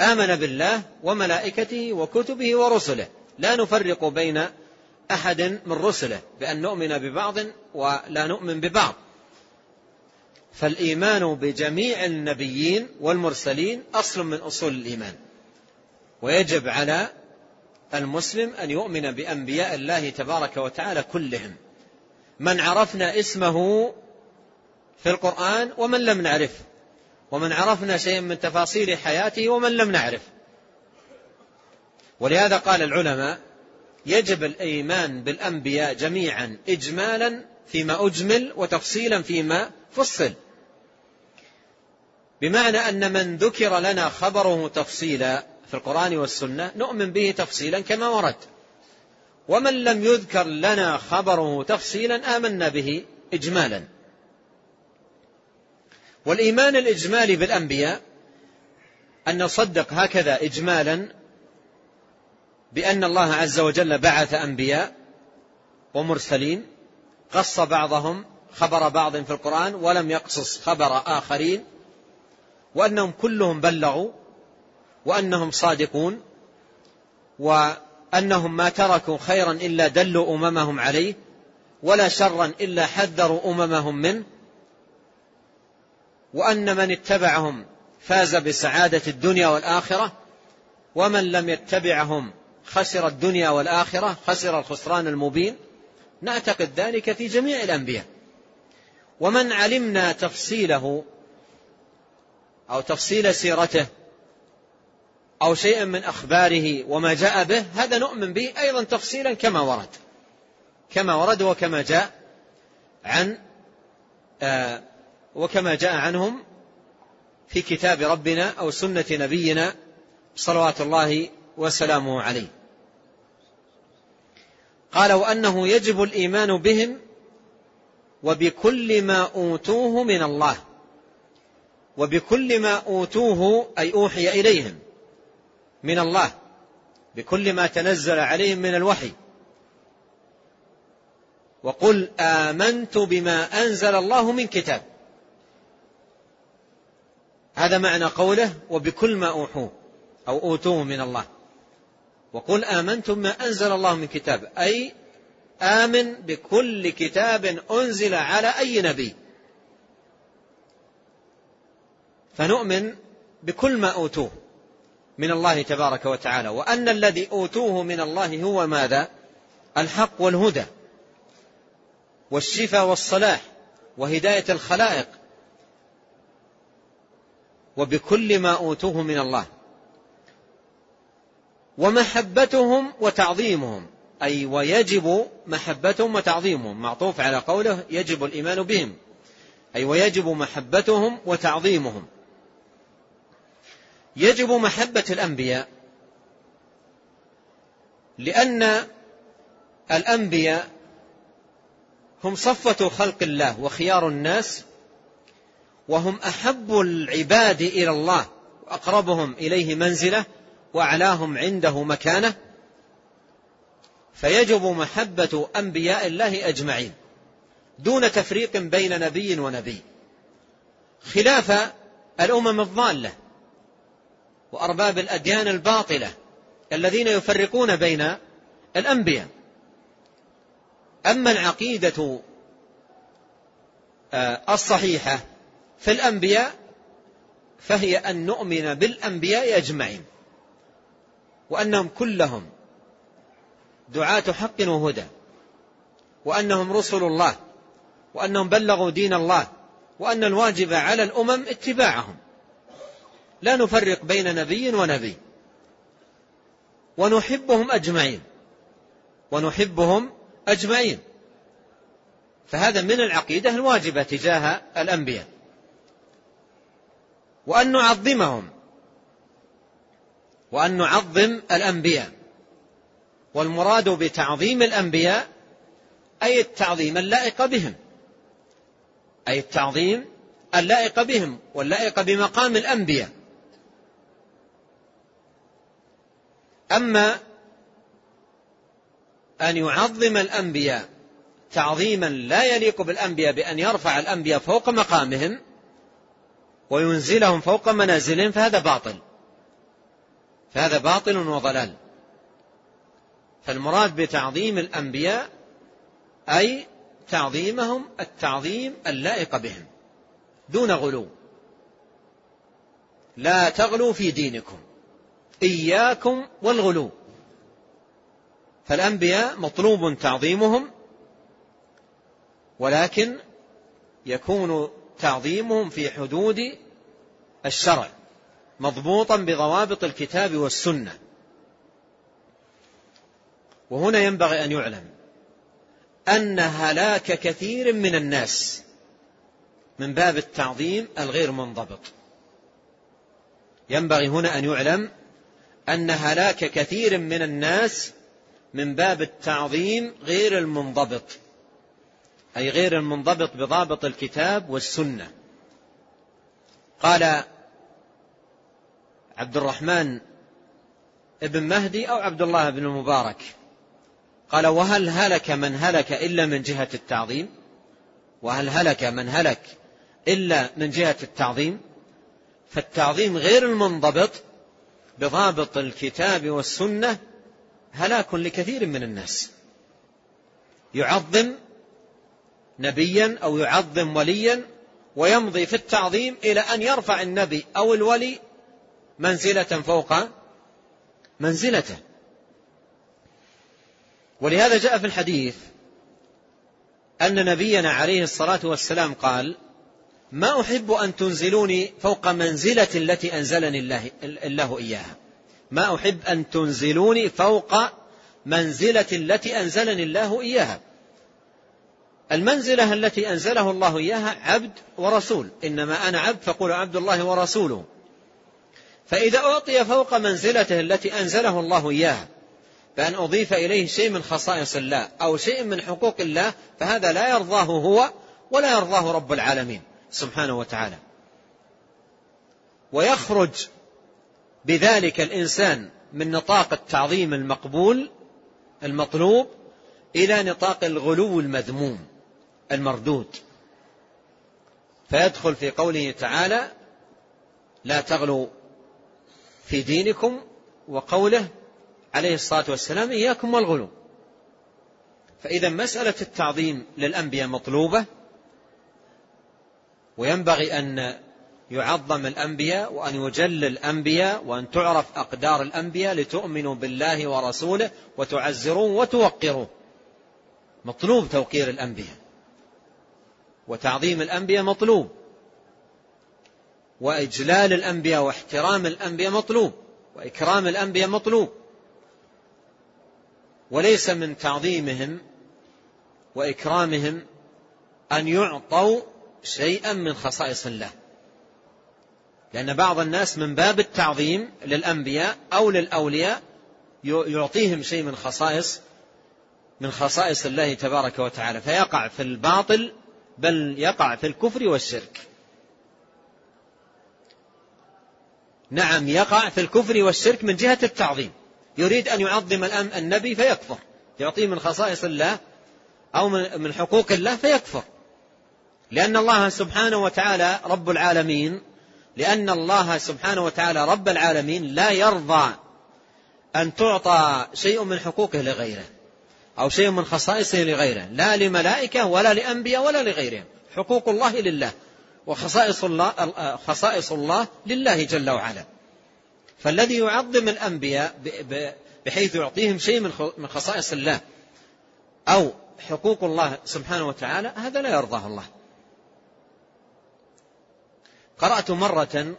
آمن بالله وملائكته وكتبه ورسله. لا نفرق بين أحد من رسله بأن نؤمن ببعض ولا نؤمن ببعض. فالإيمان بجميع النبيين والمرسلين أصل من أصول الإيمان. ويجب على المسلم أن يؤمن بأنبياء الله تبارك وتعالى كلهم. من عرفنا اسمه في القرآن ومن لم نعرفه ومن عرفنا شيئا من تفاصيل حياته ومن لم نعرف. ولهذا قال العلماء يجب الإيمان بالأنبياء جميعا إجمالا فيما أجمل وتفصيلا فيما فصل. بمعنى أن من ذكر لنا خبره تفصيلا في القرآن والسنة نؤمن به تفصيلا كما ورد. ومن لم يذكر لنا خبره تفصيلا آمنا به إجمالا. والإيمان الإجمالي بالأنبياء أن نصدق هكذا إجمالا بأن الله عز وجل بعث أنبياء ومرسلين قص بعضهم خبر بعض في القرآن ولم يقصص خبر آخرين وأنهم كلهم بلغوا وأنهم صادقون وأنهم ما تركوا خيرا إلا دلوا أممهم عليه ولا شرا إلا حذروا أممهم منه وأن من اتبعهم فاز بسعادة الدنيا والآخرة ومن لم يتبعهم خسر الدنيا والآخرة خسر الخسران المبين. نعتقد ذلك في جميع الأنبياء. ومن علمنا تفصيله أو تفصيل سيرته أو شيئا من أخباره وما جاء به هذا نؤمن به أيضا تفصيلا كما ورد. كما ورد وكما جاء عن آه وكما جاء عنهم في كتاب ربنا أو سنة نبينا صلوات الله وسلامه عليه. قال وأنه يجب الإيمان بهم وبكل ما أوتوه من الله وبكل ما أوتوه أي أوحي إليهم. من الله. بكل ما تنزل عليهم من الوحي. وقل آمنت بما أنزل الله من كتاب. هذا معنى قوله وبكل ما أوحوه أو أوتوه من الله. وقل آمنت بما أنزل الله من كتاب. أي آمن بكل كتاب أنزل على أي نبي. فنؤمن بكل ما أوتوه. من الله تبارك وتعالى. وأن الذي أوتوه من الله هو ماذا؟ الحق والهدى والشفاء والصلاح وهداية الخلائق. وبكل ما أوتوه من الله. ومحبتهم وتعظيمهم. أي ويجب محبتهم وتعظيمهم. معطوف على قوله يجب الإيمان بهم. أي ويجب محبتهم وتعظيمهم. يجب محبة الأنبياء لأن الأنبياء هم صفة خلق الله وخيار الناس وهم أحب العباد إلى الله وأقربهم إليه منزلة وأعلاهم عنده مكانة. فيجب محبة أنبياء الله أجمعين دون تفريق بين نبي ونبي. خلاف الأمم الضالة وأرباب الأديان الباطلة الذين يفرقون بين الأنبياء. أما العقيدة آه، الصحيحة في الأنبياء فهي أن نؤمن بالأنبياء أجمعين وأنهم كلهم دعاة حق وهدى وأنهم رسل الله وأنهم بلغوا دين الله وأن الواجب على الأمم اتباعهم. لا نفرق بين نبي ونبي. ونحبهم أجمعين. ونحبهم أجمعين. فهذا من العقيدة الواجبة تجاه الأنبياء. وأن نعظمهم. وأن نعظم الأنبياء. والمراد بتعظيم الأنبياء أي التعظيم اللائق بهم. أي التعظيم اللائق بهم واللائق بمقام الأنبياء. أما أن يعظم الأنبياء تعظيما لا يليق بالأنبياء بأن يرفع الأنبياء فوق مقامهم وينزلهم فوق منازلهم فهذا باطل. فهذا باطل وضلال. فالمراد بتعظيم الأنبياء أي تعظيمهم التعظيم اللائق بهم دون غلو. لا تغلوا في دينكم. إياكم والغلو. فالأنبياء مطلوب تعظيمهم ولكن يكون تعظيمهم في حدود الشرع مضبوطا بضوابط الكتاب والسنة. وهنا ينبغي أن يعلم أن هلاك كثير من الناس من باب التعظيم الغير منضبط. ينبغي هنا أن يعلم أن هلاك كثير من الناس من باب التعظيم غير المنضبط أي غير المنضبط بضابط الكتاب والسنة. قال عبد الرحمن ابن مهدي أو عبد الله بن المبارك قال وهل هلك من هلك إلا من جهة التعظيم؟ وهل هلك من هلك إلا من جهة التعظيم؟ فالتعظيم غير المنضبط بضابط الكتاب والسنة هلاك لكثير من الناس. يعظم نبيا أو يعظم وليا ويمضي في التعظيم إلى أن يرفع النبي أو الولي منزلة فوق منزلته. ولهذا جاء في الحديث أن نبينا عليه الصلاة والسلام قال ما أحب أن تنزلوني فوق منزلة التي أنزلني الله, الله إياها. ما أحب أن تنزلوني فوق منزلة التي أنزلني الله إياها. المنزلة التي أنزله الله إياها عبد ورسول. إنما أنا عبد فقول عبد الله ورسوله. فإذا أعطي فوق منزلته التي أنزله الله إياها بأن أضيف إليه شيء من خصائص الله أو شيء من حقوق الله فهذا لا يرضاه هو ولا يرضاه رب العالمين. سبحانه وتعالى. ويخرج بذلك الإنسان من نطاق التعظيم المقبول المطلوب إلى نطاق الغلو المذموم المردود. فيدخل في قوله تعالى لا تغلوا في دينكم وقوله عليه الصلاة والسلام إياكم والغلو فإذا مسألة التعظيم للأنبياء مطلوبة وينبغي أن يعظم الأنبياء وأن يجل الأنبياء وأن تعرف أقدار الأنبياء لتؤمنوا بالله ورسوله وتعزروه وتوقروه. مطلوب توقير الأنبياء. وتعظيم الأنبياء مطلوب. وإجلال الأنبياء واحترام الأنبياء مطلوب. وإكرام الأنبياء مطلوب. وليس من تعظيمهم وإكرامهم أن يعطوا شيئا من خصائص الله. لأن بعض الناس من باب التعظيم للأنبياء أو للأولياء يعطيهم شيء من خصائص من خصائص الله تبارك وتعالى. فيقع في الباطل بل يقع في الكفر والشرك. نعم يقع في الكفر والشرك من جهة التعظيم. يريد أن يعظم النبي فيكفر. يعطيه من خصائص الله أو من حقوق الله فيكفر. لأن الله سبحانه وتعالى رب العالمين لأن الله سبحانه وتعالى رب العالمين لا يرضى أن تعطى شيء من حقوقه لغيره أو شيء من خصائصه لغيره لا لملائكة ولا لأنبياء ولا لغيرهم. حقوق الله لله وخصائص الله خصائص الله لله جل وعلا. فالذي يعظم الأنبياء بحيث يعطيهم شيء من خصائص الله أو حقوق الله سبحانه وتعالى هذا لا يرضاه الله. قرأت مرة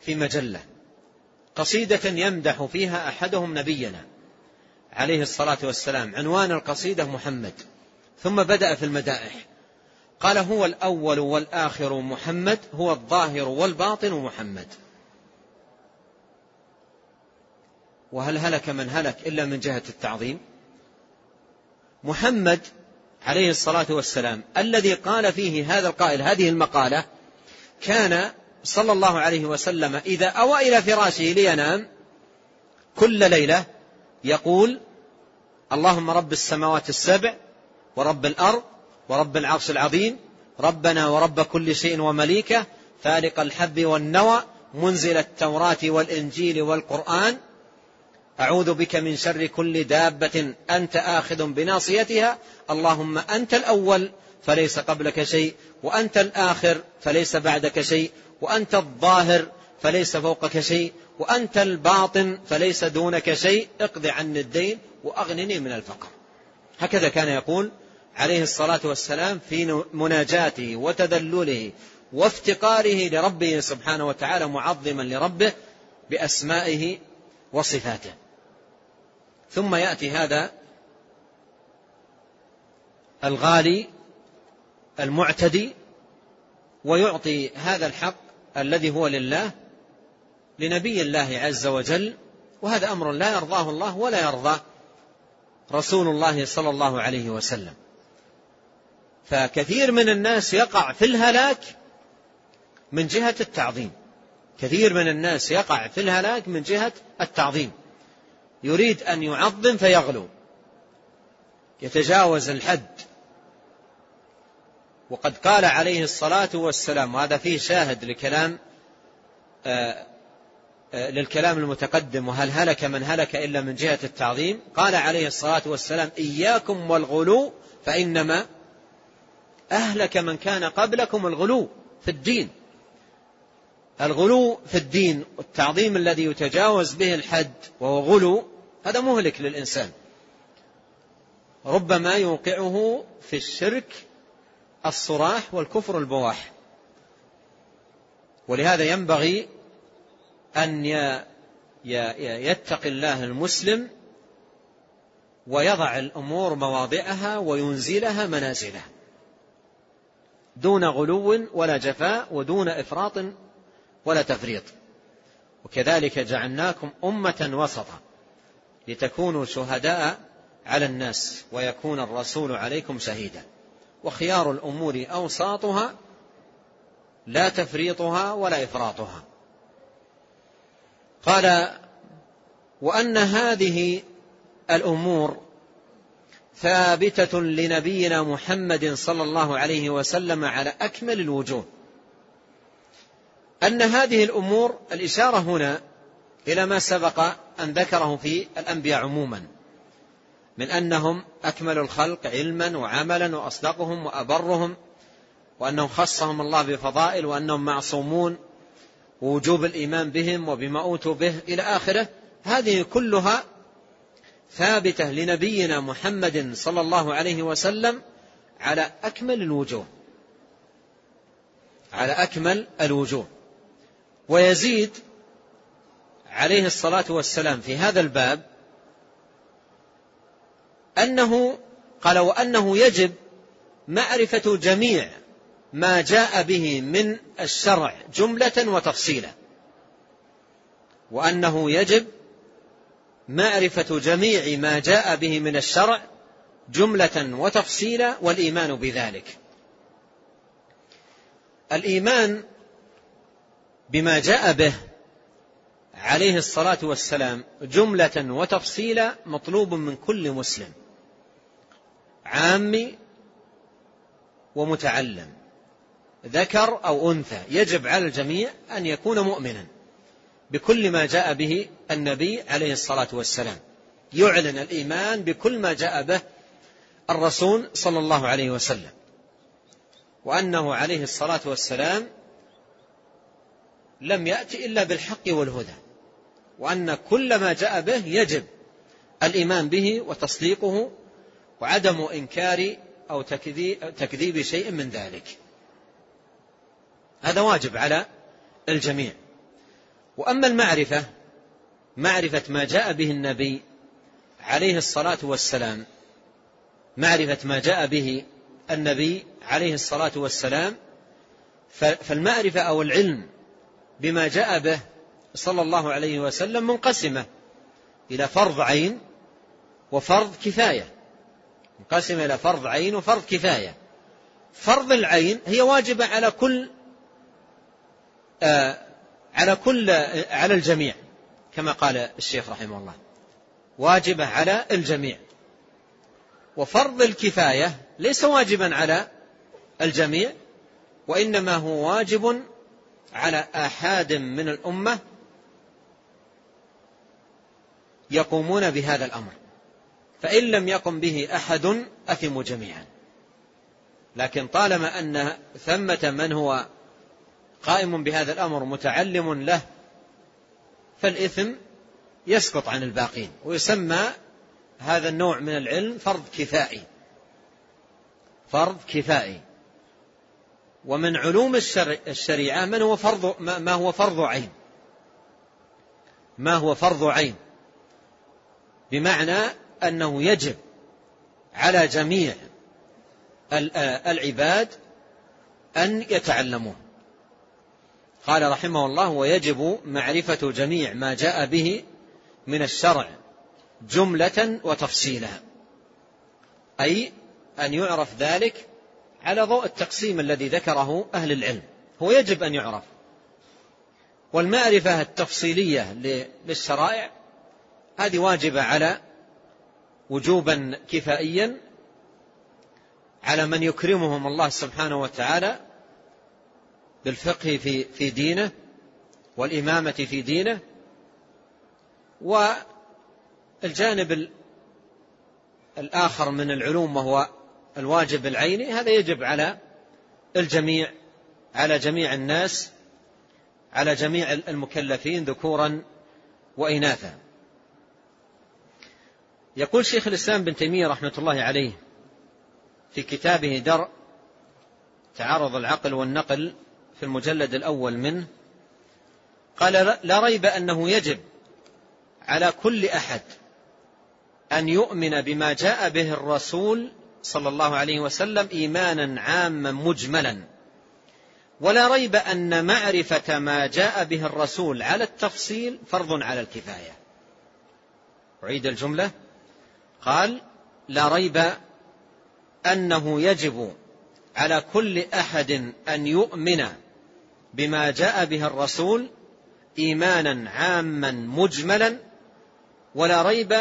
في مجلة قصيدة يمدح فيها أحدهم نبينا عليه الصلاة والسلام عنوان القصيدة محمد ثم بدأ في المدائح. قال هو الأول والآخر محمد هو الظاهر والباطن محمد. وهل هلك من هلك إلا من جهة التعظيم؟ محمد عليه الصلاة والسلام الذي قال فيه هذا القائل هذه المقالة كان صلى الله عليه وسلم إذا أوى إلى فراشه لينام كل ليلة يقول اللهم رب السماوات السبع ورب الأرض ورب العرش العظيم ربنا ورب كل شيء ومليكه فالق الحب والنوى منزل التوراة والإنجيل والقرآن أعوذ بك من شر كل دابة أنت آخذ بناصيتها اللهم أنت الأول فليس قبلك شيء وأنت الآخر فليس بعدك شيء وأنت الظاهر فليس فوقك شيء وأنت الباطن فليس دونك شيء. اقض عني الدين وأغنني من الفقر. هكذا كان يقول عليه الصلاة والسلام في مناجاته وتذلله وافتقاره لربه سبحانه وتعالى معظما لربه بأسمائه وصفاته. ثم يأتي هذا الغالي المعتدي ويعطي هذا الحق الذي هو لله لنبي الله عز وجل وهذا أمر لا يرضاه الله ولا يرضى رسول الله صلى الله عليه وسلم. فكثير من الناس يقع في الهلاك من جهة التعظيم. كثير من الناس يقع في الهلاك من جهة التعظيم. يريد أن يعظم فيغلو. يتجاوز الحد. وقد قال عليه الصلاة والسلام وهذا فيه شاهد لكلام آه، آه، للكلام المتقدم وهل هلك من هلك إلا من جهة التعظيم؟ قال عليه الصلاة والسلام إياكم والغلو فإنما أهلك من كان قبلكم الغلو في الدين. الغلو في الدين والتعظيم الذي يتجاوز به الحد وهو غلو هذا مهلك للإنسان. ربما يوقعه في الشرك الصراح والكفر البواح. ولهذا ينبغي أن يتقي الله المسلم ويضع الأمور مواضعها وينزلها منازلها. دون غلو ولا جفاء ودون إفراط ولا تفريط. وكذلك جعلناكم أمة وسطا لتكونوا شهداء على الناس ويكون الرسول عليكم شهيدا. وخيار الأمور أوساطها لا تفريطها ولا إفراطها. قال وأن هذه الأمور ثابتة لنبينا محمد صلى الله عليه وسلم على أكمل الوجوه. أن هذه الأمور الإشارة هنا إلى ما سبق أن ذكره في الأنبياء عموما. من أنهم أكمل الخلق علما وعملا وأصدقهم وأبرهم وأنهم خصهم الله بفضائل وأنهم معصومون ووجوب الإيمان بهم وبما أوتوا به إلى آخره. هذه كلها ثابتة لنبينا محمد صلى الله عليه وسلم على أكمل الوجوه. على أكمل الوجوه. ويزيد عليه الصلاة والسلام في هذا الباب أنه قال وأنه يجب معرفة جميع ما جاء به من الشرع جملة وتفصيلا. وأنه يجب معرفة جميع ما جاء به من الشرع جملة وتفصيلا والإيمان بذلك. الإيمان بما جاء به عليه الصلاة والسلام جملة وتفصيلا مطلوب من كل مسلم. عامي ومتعلم ذكر أو أنثى يجب على الجميع أن يكون مؤمنا بكل ما جاء به النبي عليه الصلاة والسلام. يعلن الإيمان بكل ما جاء به الرسول صلى الله عليه وسلم. وأنه عليه الصلاة والسلام لم يأتي إلا بالحق والهدى. وأن كل ما جاء به يجب الإيمان به وتصديقه وعدم إنكار أو تكذيب شيء من ذلك. هذا واجب على الجميع. وأما المعرفة معرفة ما جاء به النبي عليه الصلاة والسلام معرفة ما جاء به النبي عليه الصلاة والسلام فالمعرفة أو العلم بما جاء به صلى الله عليه وسلم منقسمة إلى فرض عين وفرض كفاية. منقسمة إلى فرض عين وفرض كفاية. فرض العين هي واجبة على كل آه على كل على الجميع كما قال الشيخ رحمه الله. واجبة على الجميع. وفرض الكفاية ليس واجبا على الجميع وإنما هو واجب على آحاد من الأمة يقومون بهذا الأمر. فإن لم يقم به أحد أثموا جميعا. لكن طالما أن ثمة من هو قائم بهذا الأمر متعلم له فالإثم يسقط عن الباقين ويسمى هذا النوع من العلم فرض كفائي. فرض كفائي. ومن علوم الشريعة من هو فرض ما هو فرض عين. ما هو فرض عين. بمعنى أنه يجب على جميع العباد أن يتعلموه قال رحمه الله ويجب معرفة جميع ما جاء به من الشرع جملة وتفصيلا أي أن يعرف ذلك على ضوء التقسيم الذي ذكره أهل العلم. هو يجب أن يعرف. والمعرفة التفصيلية للشرائع هذه واجبة على وجوبا كفائيا على من يكرمهم الله سبحانه وتعالى بالفقه في في دينه والإمامة في دينه. والجانب الآخر من العلوم وهو الواجب العيني هذا يجب على الجميع على جميع الناس على جميع المكلفين ذكورا وإناثا. يقول شيخ الإسلام بن تيمية رحمة الله عليه في كتابه درء تعارض العقل والنقل في المجلد الأول منه قال لا ريب أنه يجب على كل أحد أن يؤمن بما جاء به الرسول صلى الله عليه وسلم إيمانا عاما مجملا. ولا ريب أن معرفة ما جاء به الرسول على التفصيل فرض على الكفاية. أعيد الجملة. قال لا ريب أنه يجب على كل أحد أن يؤمن بما جاء به الرسول إيمانا عاما مجملا ولا ريب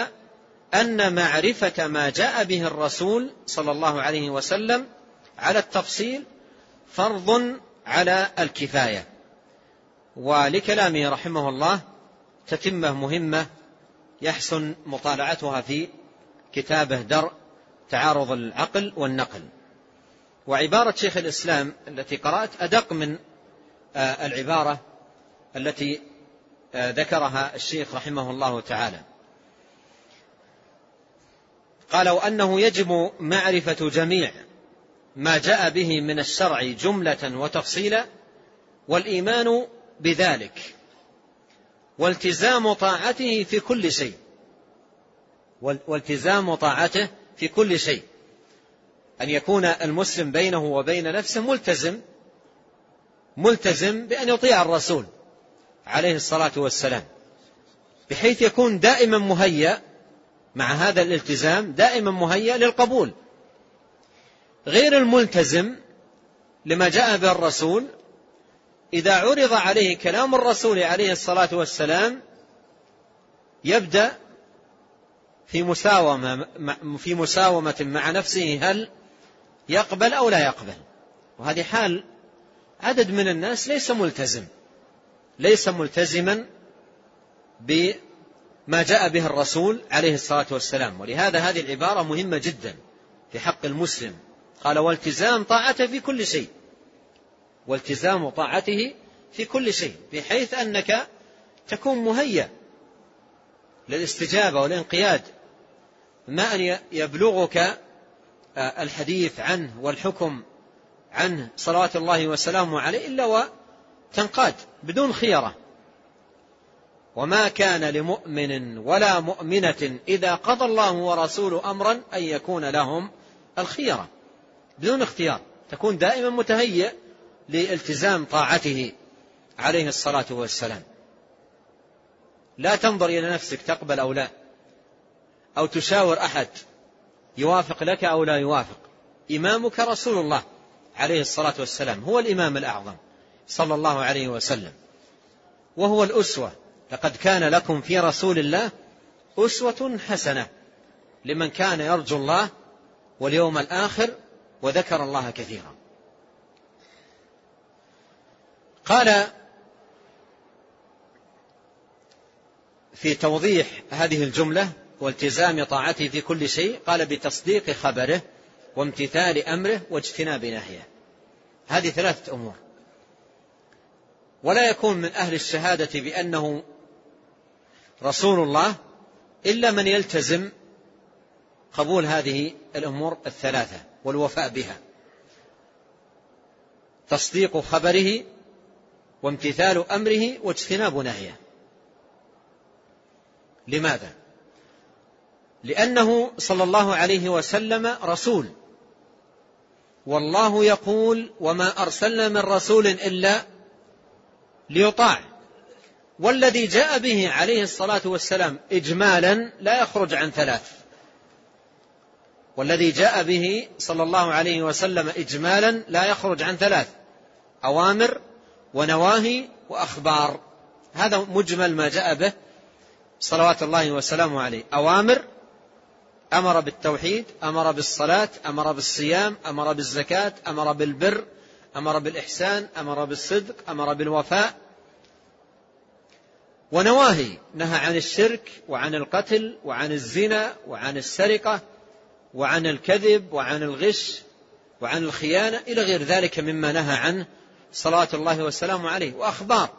أن معرفة ما جاء به الرسول صلى الله عليه وسلم على التفصيل فرض على الكفاية. ولكلامه رحمه الله تتمة مهمة يحسن مطالعتها في كتابه درء تعارض العقل والنقل. وعبارة شيخ الإسلام التي قرأت أدق من آه، العبارة التي آه، ذكرها الشيخ رحمه الله تعالى. قال وأنه يجب معرفة جميع ما جاء به من الشرع جملة وتفصيلا والإيمان بذلك والتزام طاعته في كل شيء. والتزام طاعته في كل شيء. أن يكون المسلم بينه وبين نفسه ملتزم ملتزم بأن يطيع الرسول عليه الصلاة والسلام. بحيث يكون دائما مهيأ مع هذا الالتزام دائما مهيأ للقبول. غير الملتزم لما جاء به الرسول إذا عرض عليه كلام الرسول عليه الصلاة والسلام يبدأ في مساومة في مساومة مع نفسه هل يقبل أو لا يقبل. وهذه حال عدد من الناس ليس ملتزم. ليس ملتزما بما جاء به الرسول عليه الصلاة والسلام. ولهذا هذه العبارة مهمة جدا في حق المسلم. قال والتزام طاعته في كل شيء. والتزام طاعته في كل شيء. بحيث أنك تكون مهيأ للاستجابة والانقياد. ما أن يبلغك آه، الحديث عنه والحكم عنه صلوات الله وسلامه عليه إلا وتنقاد بدون خيرة وما كان لمؤمن ولا مؤمنة إذا قضى الله ورسوله أمرا أن يكون لهم الخيرة بدون اختيار. تكون دائما متهيئ لالتزام طاعته عليه الصلاة والسلام. لا تنظر إلى نفسك تقبل أو لا أو تشاور أحد يوافق لك أو لا يوافق. إمامك رسول الله عليه الصلاة والسلام هو الإمام الأعظم صلى الله عليه وسلم وهو الأسوة. لقد كان لكم في رسول الله أسوة حسنة لمن كان يرجو الله واليوم الآخر وذكر الله كثيرا. قال في توضيح هذه الجملة والتزام طاعته في كل شيء قال بتصديق خبره وامتثال أمره واجتناب نهيه. هذه ثلاثة أمور. ولا يكون من أهل الشهادة بأنه رسول الله إلا من يلتزم قبول هذه الأمور الثلاثة والوفاء بها. تصديق خبره وامتثال أمره واجتناب نهيه. لماذا؟ لأنه صلى الله عليه وسلم رسول. والله يقول وما أرسلنا من رسول إلا ليطاع. والذي جاء به عليه الصلاة والسلام إجمالا لا يخرج عن ثلاث. والذي جاء به صلى الله عليه وسلم إجمالا لا يخرج عن ثلاث. أوامر ونواهي وأخبار. هذا مجمل ما جاء به. صلوات الله وسلامه عليه. أوامر أمر بالتوحيد أمر بالصلاة أمر بالصيام أمر بالزكاة أمر بالبر أمر بالإحسان أمر بالصدق أمر بالوفاء. ونواهي نهى عن الشرك وعن القتل وعن الزنا وعن السرقة وعن الكذب وعن الغش وعن الخيانة إلى غير ذلك مما نهى عنه صلوات الله والسلام عليه. وأخبار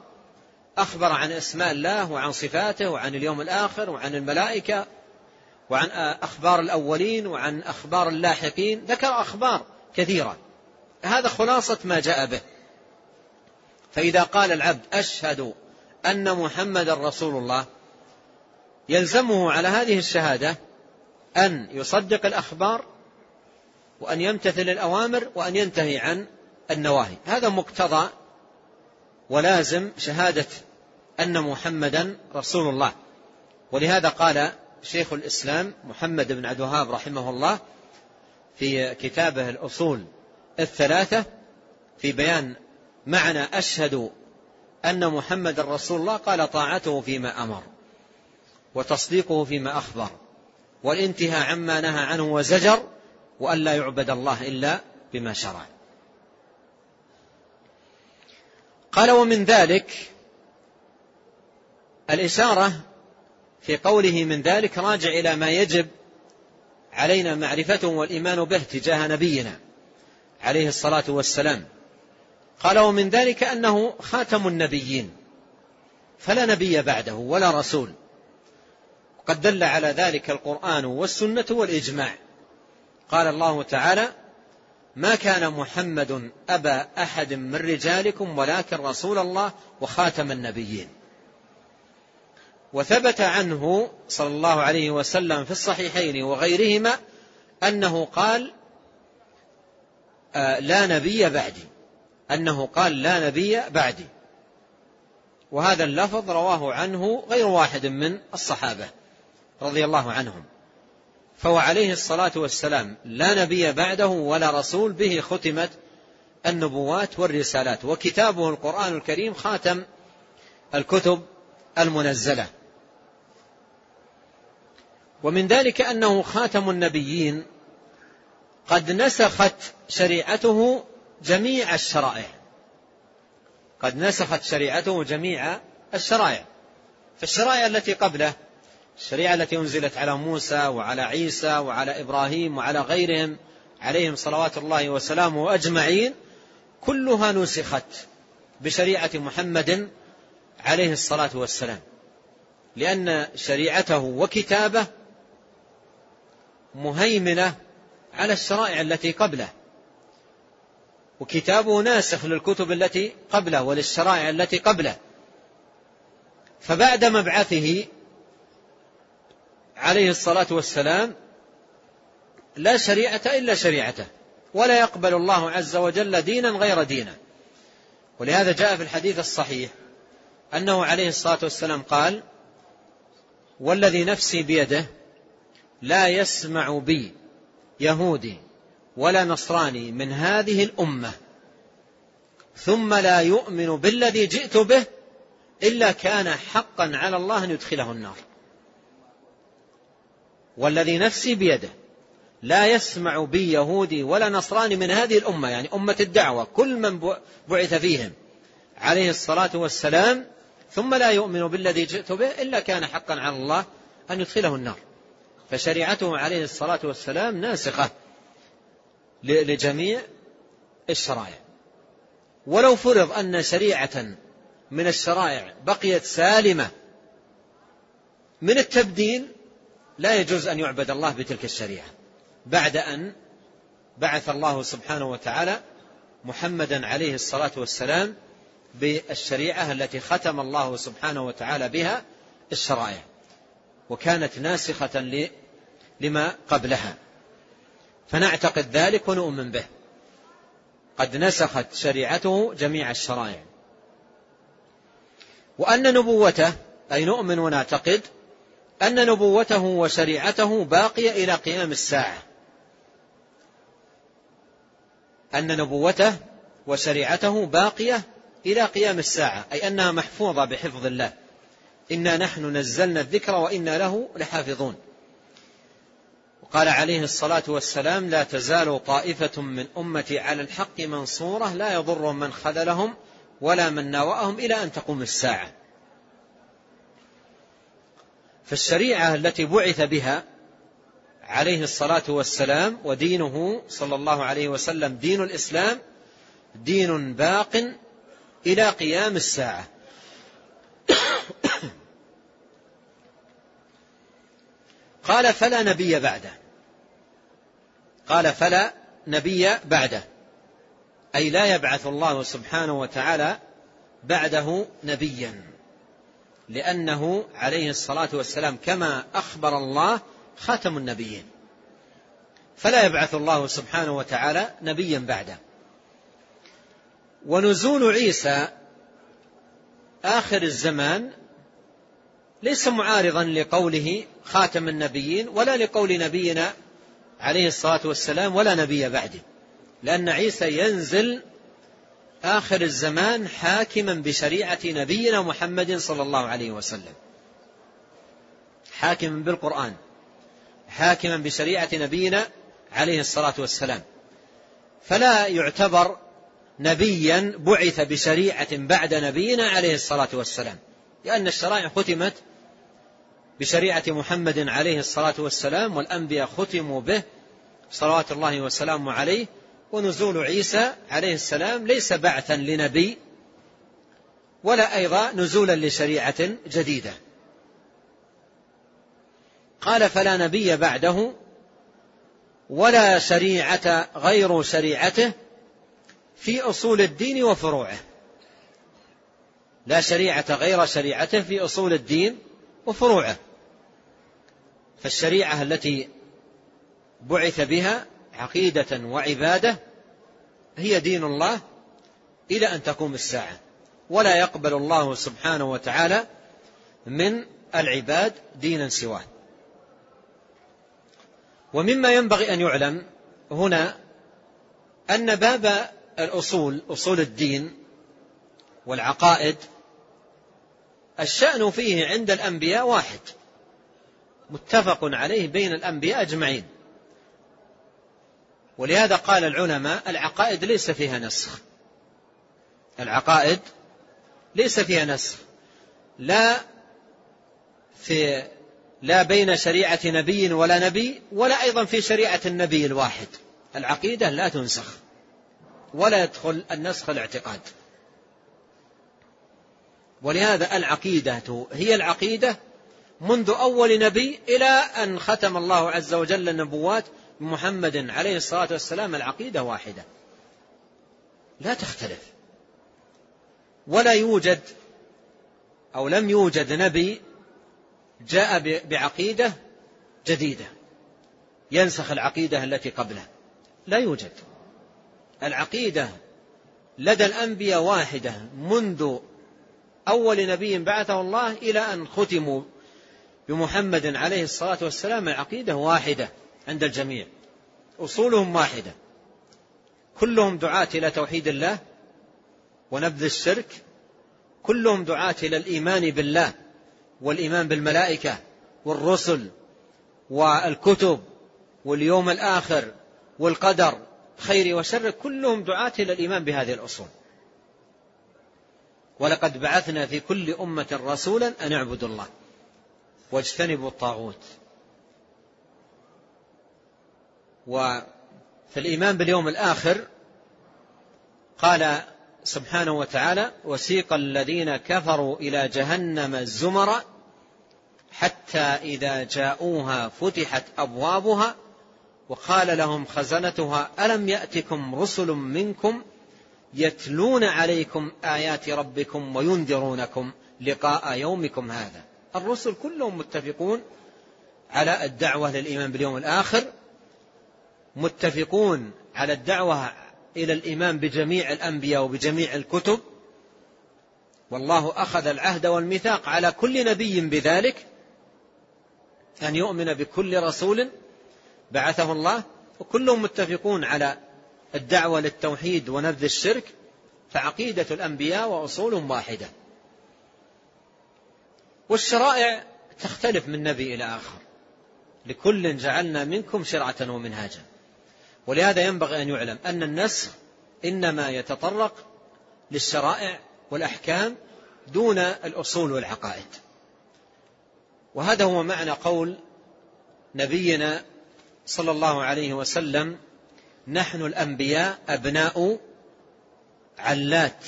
أخبر عن أسماء الله وعن صفاته وعن اليوم الآخر وعن الملائكة وعن أخبار الأولين وعن أخبار اللاحقين. ذكر أخبار كثيرة. هذا خلاصة ما جاء به. فإذا قال العبد أشهد أن محمد رسول الله يلزمه على هذه الشهادة أن يصدق الأخبار وأن يمتثل الأوامر وأن ينتهي عن النواهي. هذا مقتضى ولازم شهادة أن محمدا رسول الله. ولهذا قال شيخ الإسلام محمد بن عبد الوهاب رحمه الله في كتابه الأصول الثلاثة في بيان معنى أشهد أن محمد رسول الله قال طاعته فيما أمر وتصديقه فيما أخبر والانتهاء عما نهى عنه وزجر وأن لا يعبد الله إلا بما شرع. قال ومن ذلك الإشارة في قوله من ذلك راجع إلى ما يجب علينا معرفته والإيمان به تجاه نبينا عليه الصلاة والسلام. قال ومن ذلك أنه خاتم النبيين فلا نبي بعده ولا رسول. قد دل على ذلك القرآن والسنة والإجماع. قال الله تعالى ما كان محمد أبا أحد من رجالكم ولكن رسول الله وخاتم النبيين. وثبت عنه صلى الله عليه وسلم في الصحيحين وغيرهما أنه قال آه، لا نبي بعدي. أنه قال لا نبي بعدي. وهذا اللفظ رواه عنه غير واحد من الصحابة رضي الله عنهم. فهو عليه الصلاة والسلام لا نبي بعده ولا رسول به ختمت النبوات والرسالات. وكتابه القرآن الكريم خاتم الكتب المنزلة. ومن ذلك أنه خاتم النبيين قد نسخت شريعته جميع الشرائع. قد نسخت شريعته جميع الشرائع. فالشرائع التي قبله الشريعة التي أنزلت على موسى وعلى عيسى وعلى إبراهيم وعلى غيرهم عليهم صلوات الله وسلامه أجمعين كلها نسخت بشريعة محمد عليه الصلاة والسلام لأن شريعته وكتابه مهيمنة على الشرائع التي قبله. وكتابه ناسخ للكتب التي قبله وللشرائع التي قبله. فبعد مبعثه عليه الصلاة والسلام لا شريعة إلا شريعته ولا يقبل الله عز وجل دينا غير دينه. ولهذا جاء في الحديث الصحيح أنه عليه الصلاة والسلام قال والذي نفسي بيده لا يسمع بي يهودي ولا نصراني من هذه الأمة ثم لا يؤمن بالذي جئت به إلا كان حقا على الله أن يدخله النار. والذي نفسي بيده لا يسمع بي يهودي ولا نصراني من هذه الأمة يعني أمة الدعوة كل من بعث فيهم. عليه الصلاة والسلام ثم لا يؤمن بالذي جئت به إلا كان حقا على الله أن يدخله النار. فشريعته عليه الصلاة والسلام ناسخة لجميع الشرائع. ولو فرض أن شريعة من الشرائع بقيت سالمة من التبديل لا يجوز أن يعبد الله بتلك الشريعة. بعد أن بعث الله سبحانه وتعالى محمدا عليه الصلاة والسلام بالشريعة التي ختم الله سبحانه وتعالى بها الشرائع وكانت ناسخة لما قبلها. فنعتقد ذلك ونؤمن به. قد نسخت شريعته جميع الشرائع. وأن نبوته أي نؤمن ونعتقد أن نبوته وشريعته باقية إلى قيام الساعة. أن نبوته وشريعته باقية إلى قيام الساعة أي أنها محفوظة بحفظ الله. إنا نحن نزلنا الذكر وإنا له لحافظون. وقال عليه الصلاة والسلام لا تزال طائفة من أمتي على الحق منصورة لا يضرهم من خذلهم ولا من ناوأهم إلى أن تقوم الساعة. فالشريعة التي بعث بها عليه الصلاة والسلام ودينه صلى الله عليه وسلم دين الإسلام دين باق إلى قيام الساعة. *coughs* قال فلا نبي بعده. قال فلا نبي بعده. أي لا يبعث الله سبحانه وتعالى بعده نبيا. لأنه عليه الصلاة والسلام كما أخبر الله خاتم النبيين. فلا يبعث الله سبحانه وتعالى نبيا بعده. ونزول عيسى آخر الزمان ليس معارضا لقوله خاتم النبيين ولا لقول نبينا عليه الصلاة والسلام ولا نبي بعده. لأن عيسى ينزل آخر الزمان حاكما بشريعة نبينا محمد صلى الله عليه وسلم. حاكما بالقرآن حاكما بشريعة نبينا عليه الصلاة والسلام. فلا يعتبر نبيا بعث بشريعة بعد نبينا عليه الصلاة والسلام. لأن الشرائع ختمت بشريعة محمد عليه الصلاة والسلام والأنبياء ختموا به صلوات الله وسلامه عليه ونزول عيسى عليه السلام ليس بعثا لنبي ولا أيضا نزولا لشريعة جديدة. قال فلا نبي بعده ولا شريعة غير شريعته في أصول الدين وفروعه. لا شريعة غير شريعته في أصول الدين وفروعه. فالشريعة التي بعث بها عقيدة وعبادة هي دين الله إلى أن تقوم الساعة. ولا يقبل الله سبحانه وتعالى من العباد دينا سواه. ومما ينبغي أن يعلم هنا أن باب الأصول أصول الدين والعقائد الشأن فيه عند الأنبياء واحد متفق عليه بين الأنبياء أجمعين. ولهذا قال العلماء العقائد ليس فيها نسخ. العقائد ليس فيها نسخ. لا في لا بين شريعة نبي ولا نبي ولا أيضا في شريعة النبي الواحد. العقيدة لا تنسخ. ولا يدخل النسخ الاعتقاد. ولهذا العقيدة هي العقيدة منذ أول نبي إلى أن ختم الله عز وجل النبوات محمد عليه الصلاة والسلام. العقيدة واحدة. لا تختلف. ولا يوجد أو لم يوجد نبي جاء بعقيدة جديدة ينسخ العقيدة التي قبله لا يوجد. العقيدة لدى الأنبياء واحدة منذ أول نبي بعثه الله إلى أن ختموا بمحمد عليه الصلاة والسلام. العقيدة واحدة عند الجميع أصولهم واحدة كلهم دعاة إلى توحيد الله ونبذ الشرك كلهم دعاة إلى الإيمان بالله والإيمان بالملائكة والرسل والكتب واليوم الآخر والقدر خير وشر كلهم دعاة إلى الإيمان بهذه الأصول. ولقد بعثنا في كل أمة رسولا أن اعبدوا الله واجتنبوا الطاغوت. وفي الإيمان باليوم الآخر قال سبحانه وتعالى وسيق الذين كفروا إلى جهنم زمرا حتى إذا جاءوها فتحت أبوابها وقال لهم خزنتها ألم يأتكم رسل منكم يتلون عليكم آيات ربكم وينذرونكم لقاء يومكم هذا؟ الرسل كلهم متفقون على الدعوة للإيمان باليوم الآخر متفقون على الدعوة إلى الإيمان بجميع الأنبياء وبجميع الكتب. والله أخذ العهد والميثاق على كل نبي بذلك أن يؤمن بكل رسول بعثه الله وكلهم متفقون على الدعوة للتوحيد ونبذ الشرك فعقيدة الأنبياء وأصولهم واحدة. والشرائع تختلف من نبي إلى آخر. لكل جعلنا منكم شرعة ومنهاجا. ولهذا ينبغي أن يعلم أن النسخ إنما يتطرق للشرائع والأحكام دون الأصول والعقائد. وهذا هو معنى قول نبينا صلى الله عليه وسلم نحن الأنبياء أبناء علات.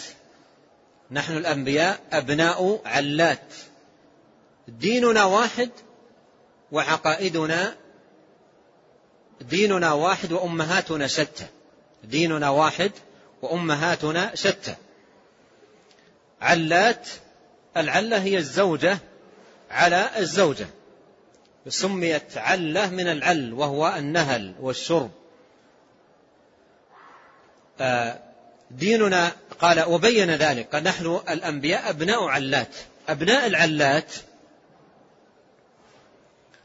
نحن الأنبياء أبناء علات. ديننا واحد وعقائدنا ديننا واحد وأمهاتنا شتى. ديننا واحد وأمهاتنا شتى. علات العلة هي الزوجة على الزوجة. سميت علة من العل وهو النهل والشرب. آه، ديننا قال وبين ذلك قال نحن الأنبياء أبناء علات. أبناء العلات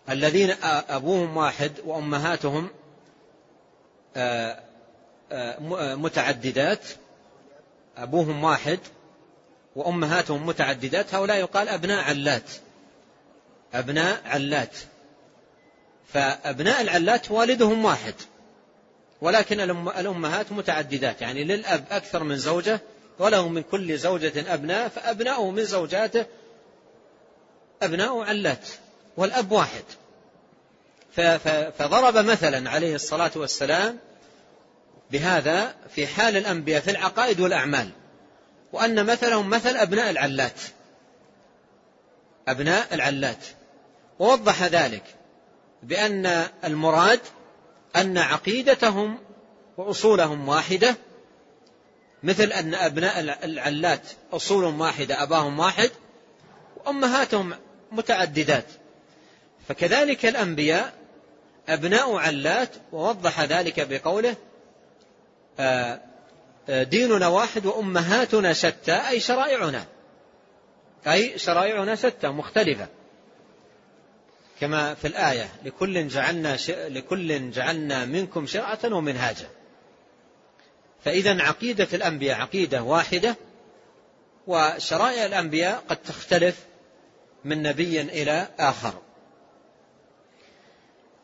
الذين أبوهم واحد وأمهاتهم متعددات. أبوهم واحد وأمهاتهم متعددات. هؤلاء يقال أبناء علات. أبناء علات. فأبناء العلات والدهم واحد. ولكن الأمهات متعددات. يعني للأب أكثر من زوجة وله من كل زوجة أبناء فأبناؤه من زوجاته أبناء علات والأب واحد. فضرب مثلا عليه الصلاة والسلام بهذا في حال الأنبياء في العقائد والأعمال. وأن مثلهم مثل أبناء العلات. أبناء العلات. ووضح ذلك بأن المراد أن عقيدتهم وأصولهم واحدة مثل أن أبناء العلات أصولهم واحدة أباهم واحد وأمهاتهم متعددات. فكذلك الأنبياء أبناء علات ووضح ذلك بقوله آه، آه، ديننا واحد وأمهاتنا شتى أي شرائعنا. أي شرائعنا شتى مختلفة. كما في الآية لكل جعلنا لكل جعلنا منكم شرعة ومنهاجا. فإذا عقيدة الأنبياء عقيدة واحدة وشرائع الأنبياء قد تختلف من نبي إلى آخر.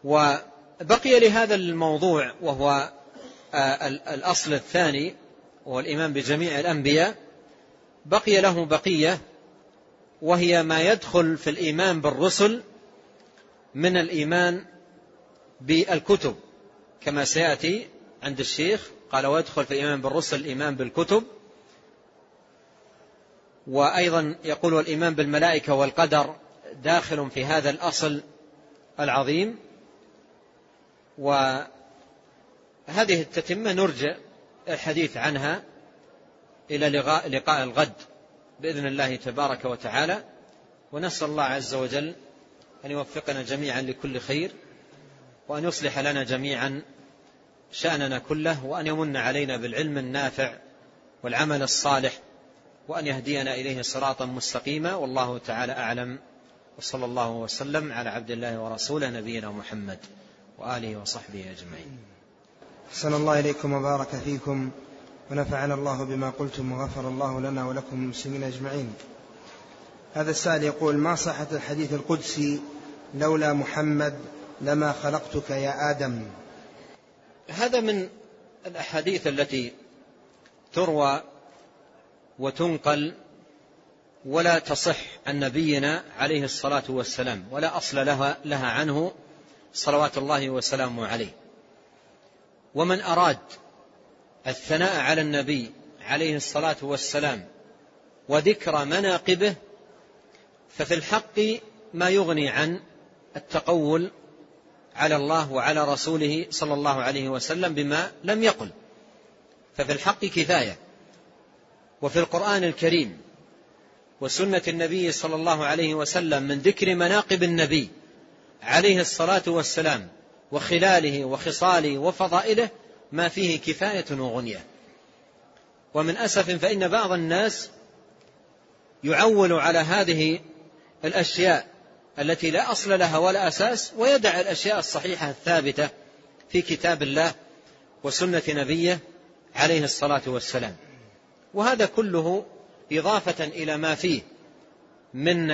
وبقي لهذا الموضوع وهو آه، الأصل الثاني وهو الإيمان بجميع الأنبياء. بقي له بقية وهي ما يدخل في الإيمان بالرسل من الإيمان بالكتب كما سيأتي عند الشيخ. قال ويدخل في الإيمان بالرسل الإيمان بالكتب. وأيضا يقول الإيمان بالملائكة والقدر داخل في هذا الأصل العظيم. وهذه التتمة نرجع الحديث عنها إلى لقاء, لقاء الغد بإذن الله تبارك وتعالى. ونسأل الله عز وجل أن يوفقنا جميعا لكل خير وأن يصلح لنا جميعا شأننا كله وأن يمن علينا بالعلم النافع والعمل الصالح وأن يهدينا إليه صراطا مستقيما. والله تعالى أعلم. وصلى الله وسلم على عبد الله ورسوله نبينا محمد وآله وصحبه أجمعين. أحسن الله إليكم وبارك فيكم ونفعنا الله بما قلتم وغفر الله لنا ولكم المسلمين أجمعين. هذا السائل يقول ما صحة الحديث القدسي لولا محمد لما خلقتك يا آدم. هذا من الأحاديث التي تروى وتنقل ولا تصح عن نبينا عليه الصلاة والسلام ولا أصل لها, لها عنه صلوات الله وسلامه عليه. ومن أراد الثناء على النبي عليه الصلاة والسلام وذكر مناقبه ففي الحق ما يغني عن التقول على الله وعلى رسوله صلى الله عليه وسلم بما لم يقل. ففي الحق كفاية. وفي القرآن الكريم وسنة النبي صلى الله عليه وسلم من ذكر مناقب النبي عليه الصلاة والسلام وخلاله وخصاله وفضائله ما فيه كفاية وغنية. ومن أسف فإن بعض الناس يعول على هذه الأشياء التي لا أصل لها ولا أساس ويدع الأشياء الصحيحة الثابتة في كتاب الله وسنة نبيه عليه الصلاة والسلام. وهذا كله إضافة إلى ما فيه من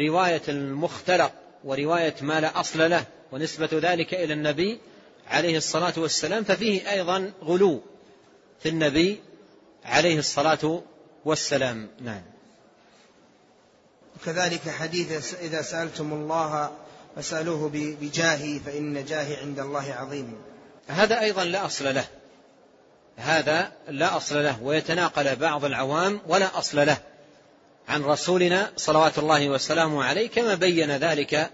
رواية المختلق ورواية ما لا أصل له ونسبة ذلك إلى النبي عليه الصلاة والسلام ففيه أيضا غلو في النبي عليه الصلاة والسلام. نعم. وكذلك حديث إذا سألتم الله فسألوه بجاهي فإن جاهي عند الله عظيم. هذا أيضا لا أصل له. هذا لا أصل له ويتناقل بعض العوام ولا أصل له. عن رسولنا صلوات الله وسلامه عليه كما بين ذلك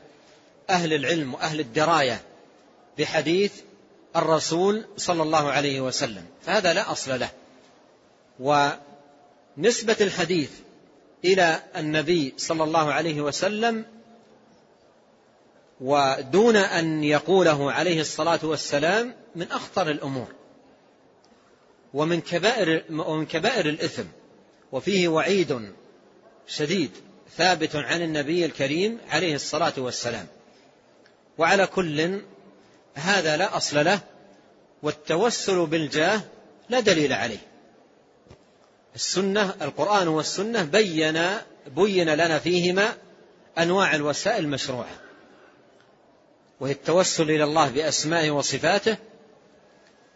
أهل العلم وأهل الدراية بحديث الرسول صلى الله عليه وسلم. فهذا لا أصل له. ونسبة الحديث إلى النبي صلى الله عليه وسلم ودون أن يقوله عليه الصلاة والسلام من أخطر الأمور ومن كبائر, ومن كبائر الإثم. وفيه وعيد شديد ثابت عن النبي الكريم عليه الصلاة والسلام. وعلى كل هذا لا أصل له والتوسل بالجاه لا دليل عليه. السنة القرآن والسنة بين بين لنا فيهما أنواع الوسائل المشروعة وهي التوسل إلى الله بأسمائه وصفاته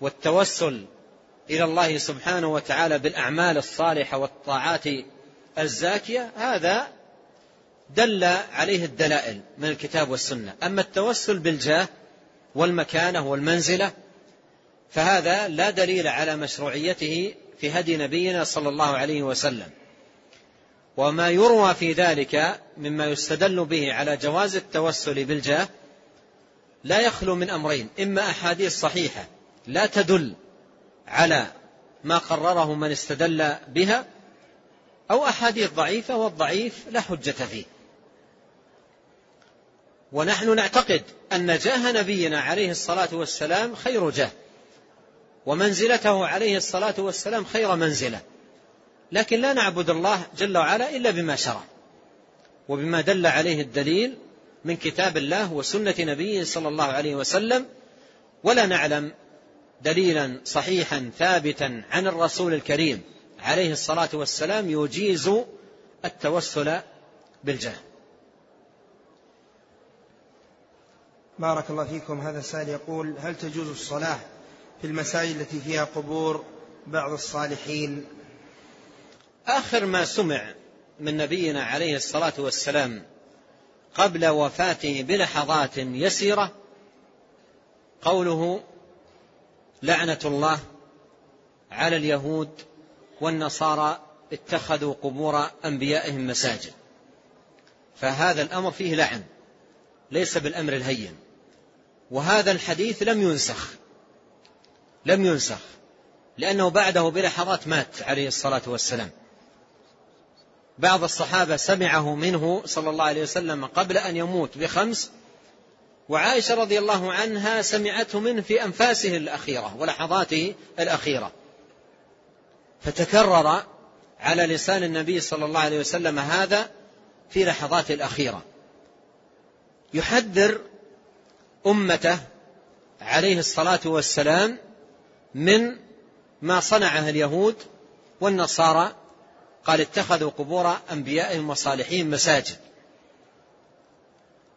والتوسل إلى الله سبحانه وتعالى بالأعمال الصالحة والطاعات الزاكية. هذا دل عليه الدلائل من الكتاب والسنة. أما التوسل بالجاه والمكانة والمنزلة فهذا لا دليل على مشروعيته في هدي نبينا صلى الله عليه وسلم. وما يروى في ذلك مما يستدل به على جواز التوسل بالجاه لا يخلو من أمرين. إما أحاديث صحيحة لا تدل على ما قرره من استدل بها أو أحاديث ضعيفة والضعيف لا حجة فيه. ونحن نعتقد أن جاه نبينا عليه الصلاة والسلام خير جاه. ومنزلته عليه الصلاة والسلام خير منزلة. لكن لا نعبد الله جل وعلا إلا بما شرع وبما دل عليه الدليل من كتاب الله وسنة نبيه صلى الله عليه وسلم. ولا نعلم دليلا صحيحا ثابتا عن الرسول الكريم عليه الصلاة والسلام يجيز التوسل بالجاه بارك الله فيكم. هذا السائل يقول هل تجوز الصلاة في المساجد التي فيها قبور بعض الصالحين. آخر ما سمع من نبينا عليه الصلاة والسلام قبل وفاته بلحظات يسيرة قوله لعنة الله على اليهود والنصارى اتخذوا قبور أنبيائهم مساجد فهذا الأمر فيه لعن ليس بالأمر الهين وهذا الحديث لم ينسخ. لم ينسخ لأنه بعده بلحظات مات عليه الصلاة والسلام. بعض الصحابة سمعه منه صلى الله عليه وسلم قبل أن يموت بخمس وعائشة رضي الله عنها سمعته منه في أنفاسه الأخيرة ولحظاته الأخيرة. فتكرر على لسان النبي صلى الله عليه وسلم هذا في لحظاته الأخيرة. يحذر أمته عليه الصلاة والسلام من ما صنعه اليهود والنصارى قال اتخذوا قبور أنبيائهم وصالحين مساجد.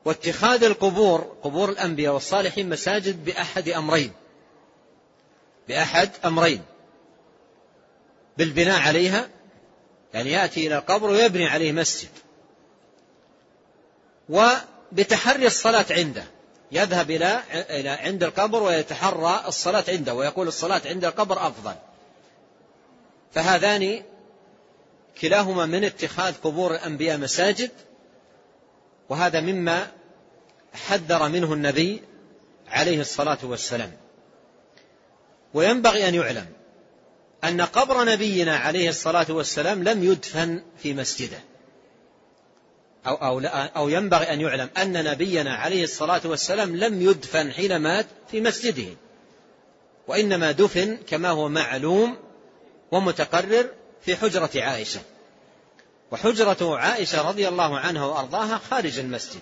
واتخاذ القبور قبور الأنبياء والصالحين مساجد بأحد أمرين. بأحد أمرين. بالبناء عليها يعني يأتي إلى القبر ويبني عليه مسجد. وبتحري الصلاة عنده. يذهب إلى إلى عند القبر ويتحرى الصلاة عنده ويقول الصلاة عند القبر أفضل. فهذان كلاهما من اتخاذ قبور الأنبياء مساجد وهذا مما حذر منه النبي عليه الصلاة والسلام. وينبغي أن يعلم أن قبر نبينا عليه الصلاة والسلام لم يدفن في مسجده. أو, أو, أو ينبغي أن يعلم أن نبينا عليه الصلاة والسلام لم يدفن حين مات في مسجده وإنما دفن كما هو معلوم ومتقرر في حجرة عائشة. وحجرة عائشة رضي الله عنها وأرضاها خارج المسجد.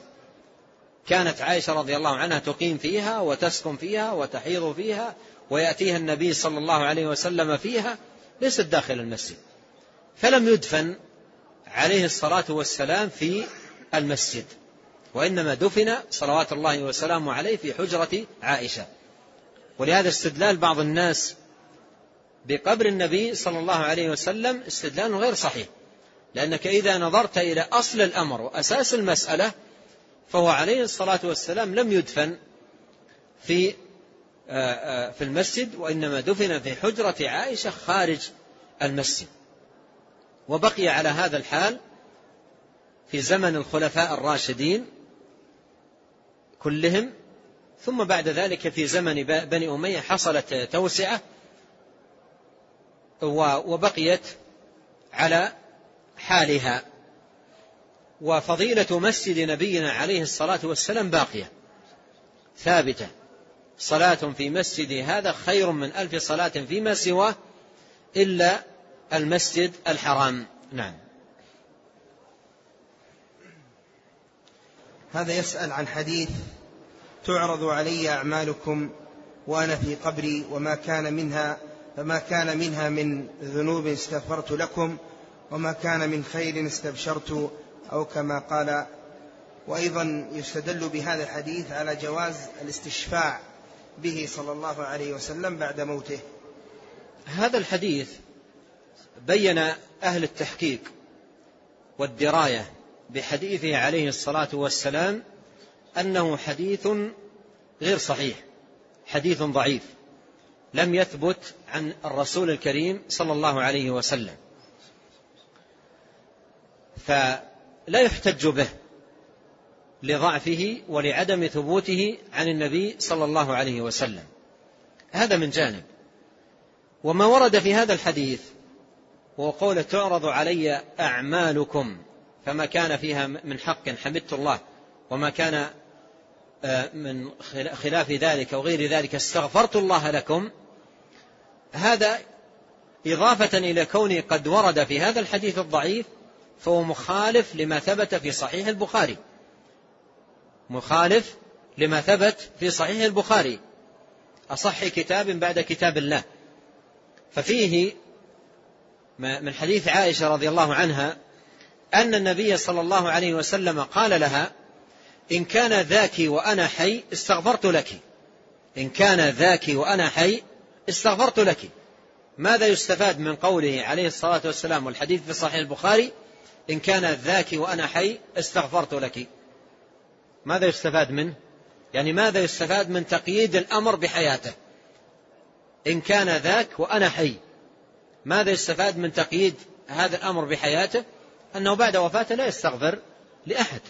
كانت عائشة رضي الله عنها تقيم فيها وتسكن فيها وتحيض فيها ويأتيها النبي صلى الله عليه وسلم فيها ليست داخل المسجد. فلم يدفن عليه الصلاة والسلام في المسجد وإنما دفن صلوات الله وسلامه عليه في حجرة عائشة. ولهذا استدلال بعض الناس بقبر النبي صلى الله عليه وسلم استدلال غير صحيح لأنك إذا نظرت إلى أصل الأمر وأساس المسألة فهو عليه الصلاة والسلام لم يدفن في آه، آه، في المسجد وإنما دفن في حجرة عائشة خارج المسجد. وبقي على هذا الحال في زمن الخلفاء الراشدين كلهم ثم بعد ذلك في زمن بني أمية حصلت توسعة وبقيت على حالها. وفضيلة مسجد نبينا عليه الصلاة والسلام باقية ثابتة. صلاة في مسجد هذا خير من ألف صلاة فيما سواه إلا المسجد الحرام. نعم. هذا يسأل عن حديث تعرض علي أعمالكم وأنا في قبري وما كان منها فما كان منها من ذنوب استغفرت لكم وما كان من خير استبشرت أو كما قال. وأيضا يستدل بهذا الحديث على جواز الاستشفاع به صلى الله عليه وسلم بعد موته. هذا الحديث بين أهل التحقيق والدراية بحديثه عليه الصلاة والسلام أنه حديث غير صحيح حديث ضعيف لم يثبت عن الرسول الكريم صلى الله عليه وسلم. فلا يحتج به لضعفه ولعدم ثبوته عن النبي صلى الله عليه وسلم. هذا من جانب. وما ورد في هذا الحديث هو قول تعرض علي أعمالكم فما كان فيها من حق حمدت الله وما كان آه، من خلاف ذلك أو غير ذلك استغفرت الله لكم هذا إضافة إلى كونه قد ورد في هذا الحديث الضعيف فهو مخالف لما ثبت في صحيح البخاري. مخالف لما ثبت في صحيح البخاري. أصح كتاب بعد كتاب الله. ففيه من حديث عائشة رضي الله عنها أن النبي صلى الله عليه وسلم قال لها إن كان ذاك وأنا حي استغفرت لك. إن كان ذاك وأنا حي استغفرت لك. ماذا يستفاد من قوله عليه الصلاة والسلام والحديث في صحيح البخاري؟ إن كان ذاك وأنا حي استغفرت لك. ماذا يستفاد منه؟ يعني ماذا يستفاد من تقييد الأمر بحياته؟ إن كان ذاك وأنا حي. ماذا يستفاد من تقييد هذا الأمر بحياته؟ أنه بعد وفاته لا يستغفر لأحد.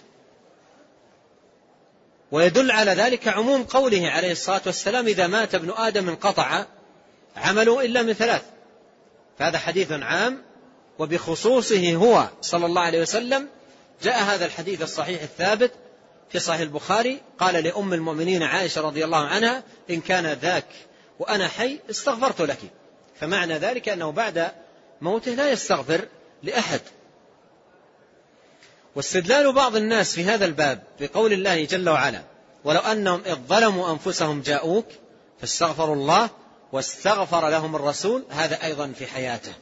ويدل على ذلك عموم قوله عليه الصلاة والسلام إذا مات ابن آدم انقطع عمله إلا من ثلاث. فهذا حديث عام وبخصوصه هو صلى الله عليه وسلم جاء هذا الحديث الصحيح الثابت في صحيح البخاري. قال لأم المؤمنين عائشة رضي الله عنها إن كان ذاك وأنا حي استغفرت لك. فمعنى ذلك أنه بعد موته لا يستغفر لأحد. واستدلال بعض الناس في هذا الباب بقول الله جل وعلا ولو أنهم إذ ظلموا أنفسهم جاءوك فاستغفروا الله واستغفر لهم الرسول. هذا أيضا في حياته.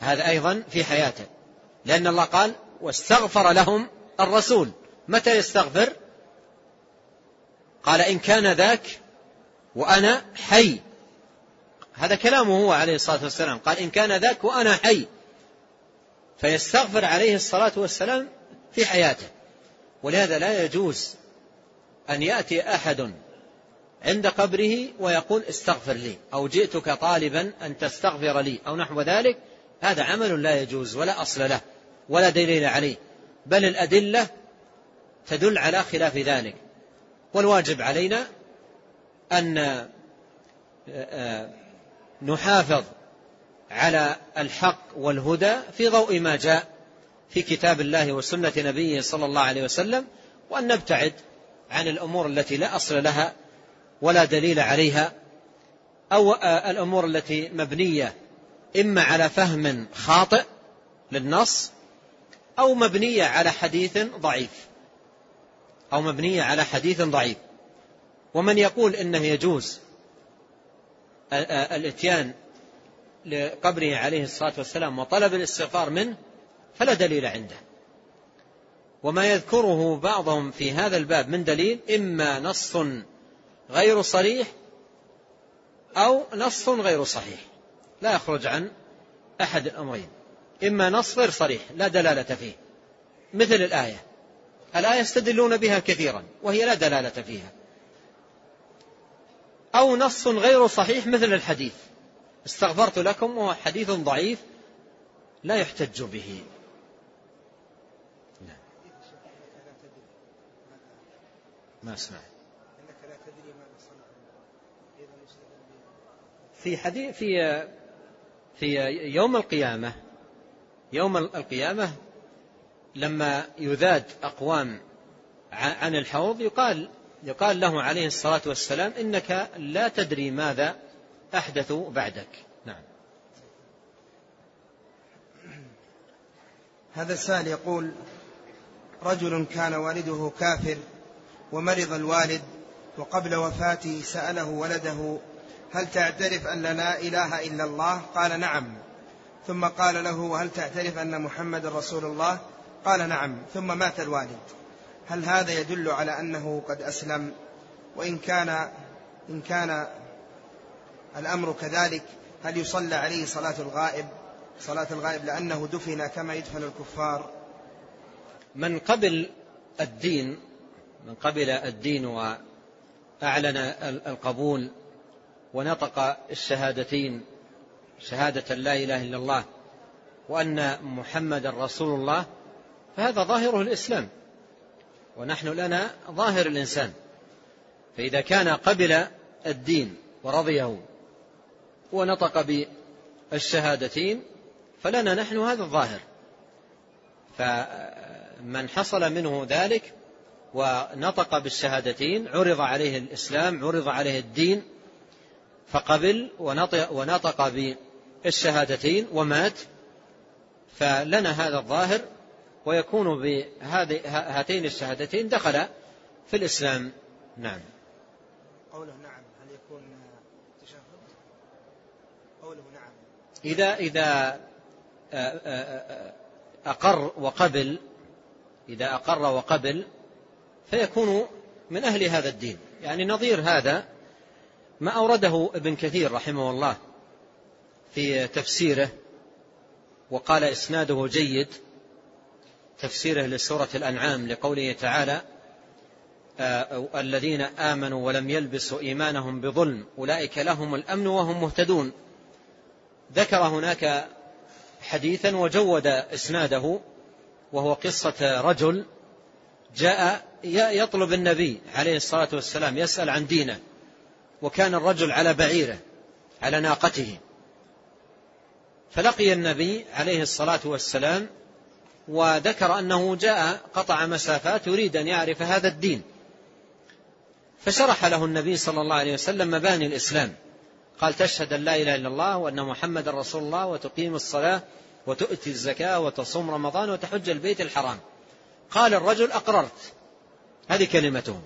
هذا أيضا في حياته. لأن الله قال واستغفر لهم الرسول. متى يستغفر؟ قال إن كان ذاك وأنا حي. هذا كلامه هو عليه الصلاة والسلام. قال إن كان ذاك وأنا حي فيستغفر عليه الصلاة والسلام في حياته. ولهذا لا يجوز أن يأتي أحد عند قبره ويقول استغفر لي أو جئتك طالبا أن تستغفر لي أو نحو ذلك. هذا عمل لا يجوز ولا أصل له ولا دليل عليه. بل الأدلة تدل على خلاف ذلك. والواجب علينا أن آه، آه، نحافظ على الحق والهدى في ضوء ما جاء في كتاب الله وسنة نبيه صلى الله عليه وسلم وأن نبتعد عن الأمور التي لا أصل لها ولا دليل عليها أو آه، الأمور التي مبنية إما على فهم خاطئ للنص أو مبنية على حديث ضعيف. أو مبنية على حديث ضعيف. ومن يقول إنه يجوز الاتيان لقبره عليه الصلاة والسلام وطلب الاستغفار منه فلا دليل عنده. وما يذكره بعضهم في هذا الباب من دليل إما نص غير صريح أو نص غير صحيح. لا يخرج عن أحد الأمرين. إما نص غير صريح لا دلالة فيه. مثل الآية. الآية يستدلون بها كثيرا وهي لا دلالة فيها. أو نص غير صحيح مثل الحديث. استغفرت لكم وهو حديث ضعيف لا يحتج به. نعم. ما أسمع. في حديث في في يوم القيامة يوم القيامة لما يذاد أقوام عن الحوض يقال يقال له عليه الصلاة والسلام إنك لا تدري ماذا أحدثوا بعدك. نعم. هذا السائل يقول رجل كان والده كافر ومرض الوالد وقبل وفاته سأله ولده هل تعترف أن لا إله إلا الله؟ قال نعم. ثم قال له وهل تعترف أن محمد رسول الله؟ قال نعم. ثم مات الوالد. هل هذا يدل على أنه قد أسلم؟ وإن كان إن كان الأمر كذلك هل يصلى عليه صلاة الغائب؟ صلاة الغائب لأنه دفن كما يدفن الكفار. من قبل الدين من قبل الدين وأعلن القبول ونطق الشهادتين شهادة لا إله إلا الله وأن محمد رسول الله فهذا ظاهره الإسلام. ونحن لنا ظاهر الإنسان. فإذا كان قبل الدين ورضيه ونطق بالشهادتين فلنا نحن هذا الظاهر. فمن حصل منه ذلك ونطق بالشهادتين عرض عليه الإسلام عرض عليه الدين فقبل ونطق, بالشهادتين ومات فلنا هذا الظاهر ويكون بهاتين الشهادتين دخل في الإسلام. نعم. قوله نعم هل يكون تشهد؟ قوله نعم. إذا إذا أقر وقبل إذا أقر وقبل فيكون من أهل هذا الدين. يعني نظير هذا ما أورده ابن كثير رحمه الله في تفسيره وقال إسناده جيد. تفسيره لسورة الأنعام لقوله تعالى آه الذين آمنوا ولم يلبسوا إيمانهم بظلم أولئك لهم الأمن وهم مهتدون. ذكر هناك حديثا وجود إسناده وهو قصة رجل جاء يطلب النبي عليه الصلاة والسلام يسأل عن دينه وكان الرجل على بعيره على ناقته. فلقي النبي عليه الصلاة والسلام وذكر أنه جاء قطع مسافات يريد أن يعرف هذا الدين. فشرح له النبي صلى الله عليه وسلم مباني الإسلام. قال تشهد أن لا إله إلا الله وأن محمد رسول الله وتقيم الصلاة وتؤتي الزكاة وتصوم رمضان وتحج البيت الحرام. قال الرجل أقررت. هذه كلمته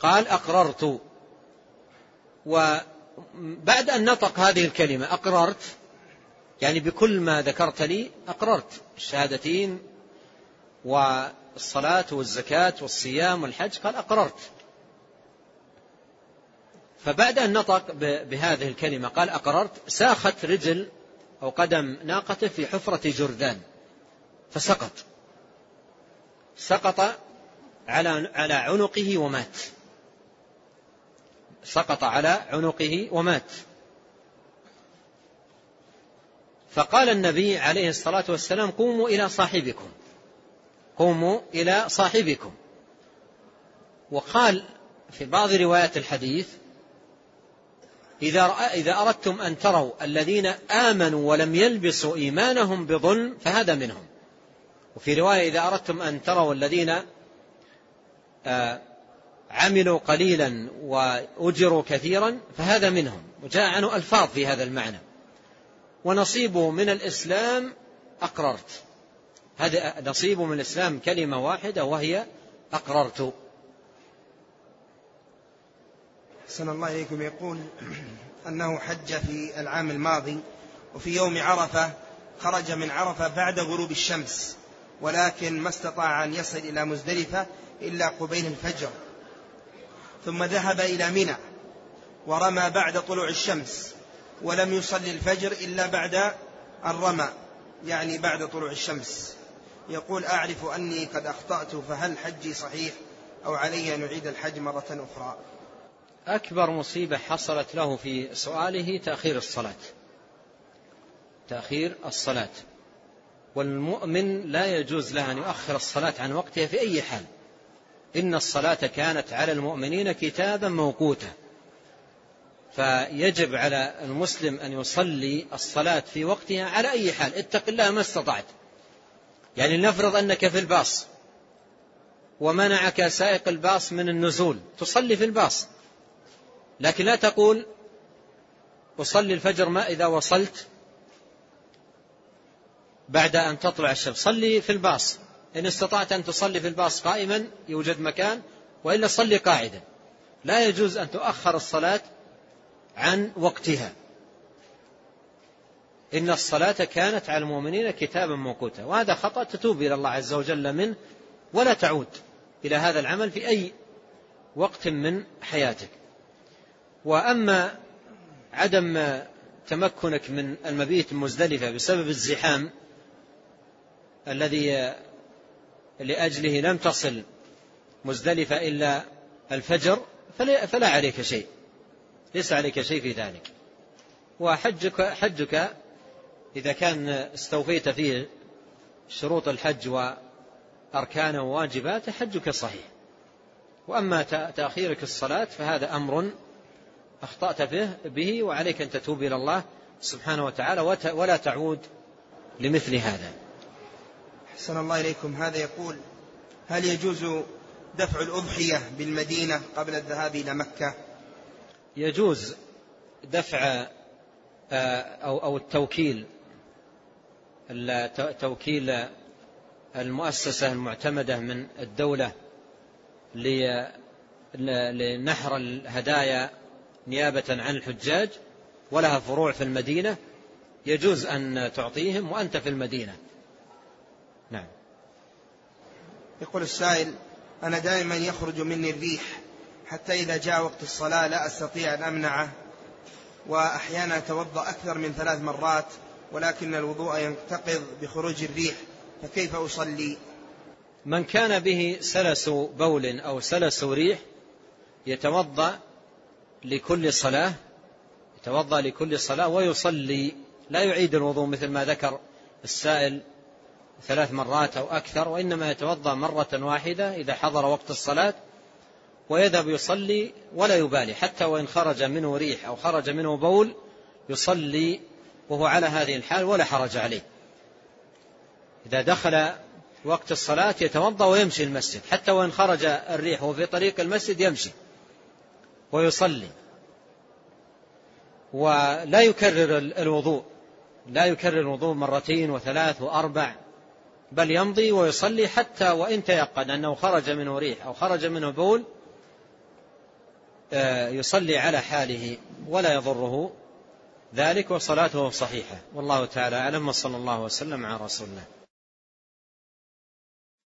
قال أقررت. وبعد أن نطق هذه الكلمة أقررت. يعني بكل ما ذكرت لي أقررت. الشهادتين والصلاة والزكاة والصيام والحج قال أقررت. فبعد أن نطق بهذه الكلمة قال أقررت ساخت رجل أو قدم ناقته في حفرة جرذان فسقط. سقط على على عنقه ومات. سقط على عنقه ومات. فقال النبي عليه الصلاة والسلام قوموا إلى صاحبكم. قوموا إلى صاحبكم. وقال في بعض روايات الحديث إذا, إذا أردتم أن تروا الذين آمنوا ولم يلبسوا إيمانهم بظلم فهذا منهم. وفي رواية إذا أردتم أن تروا الذين آه، عملوا قليلا وأجروا كثيرا فهذا منهم. وجاء عنه ألفاظ في هذا المعنى. ونصيبه من الإسلام أقررت. هذا نصيبه من الإسلام كلمة واحدة وهي أقررت. أحسن الله إليكم. يقول *clears throat* أنه حج في العام الماضي وفي يوم عرفة خرج من عرفة بعد غروب الشمس ولكن ما استطاع أن يصل إلى مزدلفة إلا قبيل الفجر. ثم ذهب إلى منى ورمى بعد طلوع الشمس. ولم يصلي الفجر إلا بعد الرمى يعني بعد طلوع الشمس. يقول أعرف أني قد أخطأت فهل حجي صحيح أو علي أن أعيد الحج مرة أخرى؟ أكبر مصيبة حصلت له في سؤاله تأخير الصلاة. تأخير الصلاة. والمؤمن لا يجوز له أن يؤخر الصلاة عن وقتها في أي حال. إن الصلاة كانت على المؤمنين كتابا موقوتا. فيجب على المسلم أن يصلي الصلاة في وقتها على أي حال. اتق الله ما استطعت. يعني لنفرض أنك في الباص ومنعك سائق الباص من النزول. تصلي في الباص. لكن لا تقول أصلي الفجر ما إذا وصلت بعد أن تطلع الشمس. صلي في الباص. إن استطعت أن تصلي في الباص قائما يوجد مكان وإلا صلي قاعدا. لا يجوز أن تؤخر الصلاة عن وقتها. إن الصلاة كانت على المؤمنين كتابا موقوتا وهذا خطأ تتوب إلى الله عز وجل منه ولا تعود إلى هذا العمل في أي وقت من حياتك. وأما عدم تمكنك من المبيت مزدلفة بسبب الزحام الذي لأجله لم تصل مزدلفة إلا الفجر فلا عليك شيء. ليس عليك شيء في ذلك. وحجك حجك إذا كان استوفيت فيه شروط الحج وأركانه وواجباته حجك صحيح. وأما تأخيرك الصلاة فهذا أمر أخطأت به, به وعليك أن تتوب إلى الله سبحانه وتعالى ولا تعود لمثل هذا. أحسن الله إليكم. هذا يقول هل يجوز دفع الأضحية بالمدينة قبل الذهاب إلى مكة؟ يجوز دفع آه، أو أو التوكيل توكيل المؤسسة المعتمدة من الدولة لنحر الهدايا نيابة عن الحجاج ولها فروع في المدينة يجوز أن تعطيهم وأنت في المدينة. نعم. يقول السائل أنا دائما يخرج مني الريح حتى إذا جاء وقت الصلاة لا أستطيع أن أمنعه وأحيانا أتوضأ أكثر من ثلاث مرات ولكن الوضوء ينتقض بخروج الريح فكيف أصلي؟ من كان به سلس بول أو سلس ريح يتوضأ لكل صلاة يتوضأ لكل صلاة ويصلي لا يعيد الوضوء مثل ما ذكر السائل ثلاث مرات أو أكثر وإنما يتوضأ مرة واحدة إذا حضر وقت الصلاة ويذهب يصلي ولا يبالي حتى وإن خرج منه ريح أو خرج منه بول يصلي وهو على هذه الحال ولا حرج عليه. إذا دخل وقت الصلاة يتوضأ ويمشي المسجد حتى وإن خرج الريح وفي طريق المسجد يمشي ويصلي. ولا يكرر الوضوء لا يكرر الوضوء مرتين وثلاث وأربع بل يمضي ويصلي حتى وإن تيقن أنه خرج منه ريح أو خرج منه بول يصلي على حاله ولا يضره ذلك وصلاته صحيحة. والله تعالى أعلم وصلى الله وسلم على رسول الله.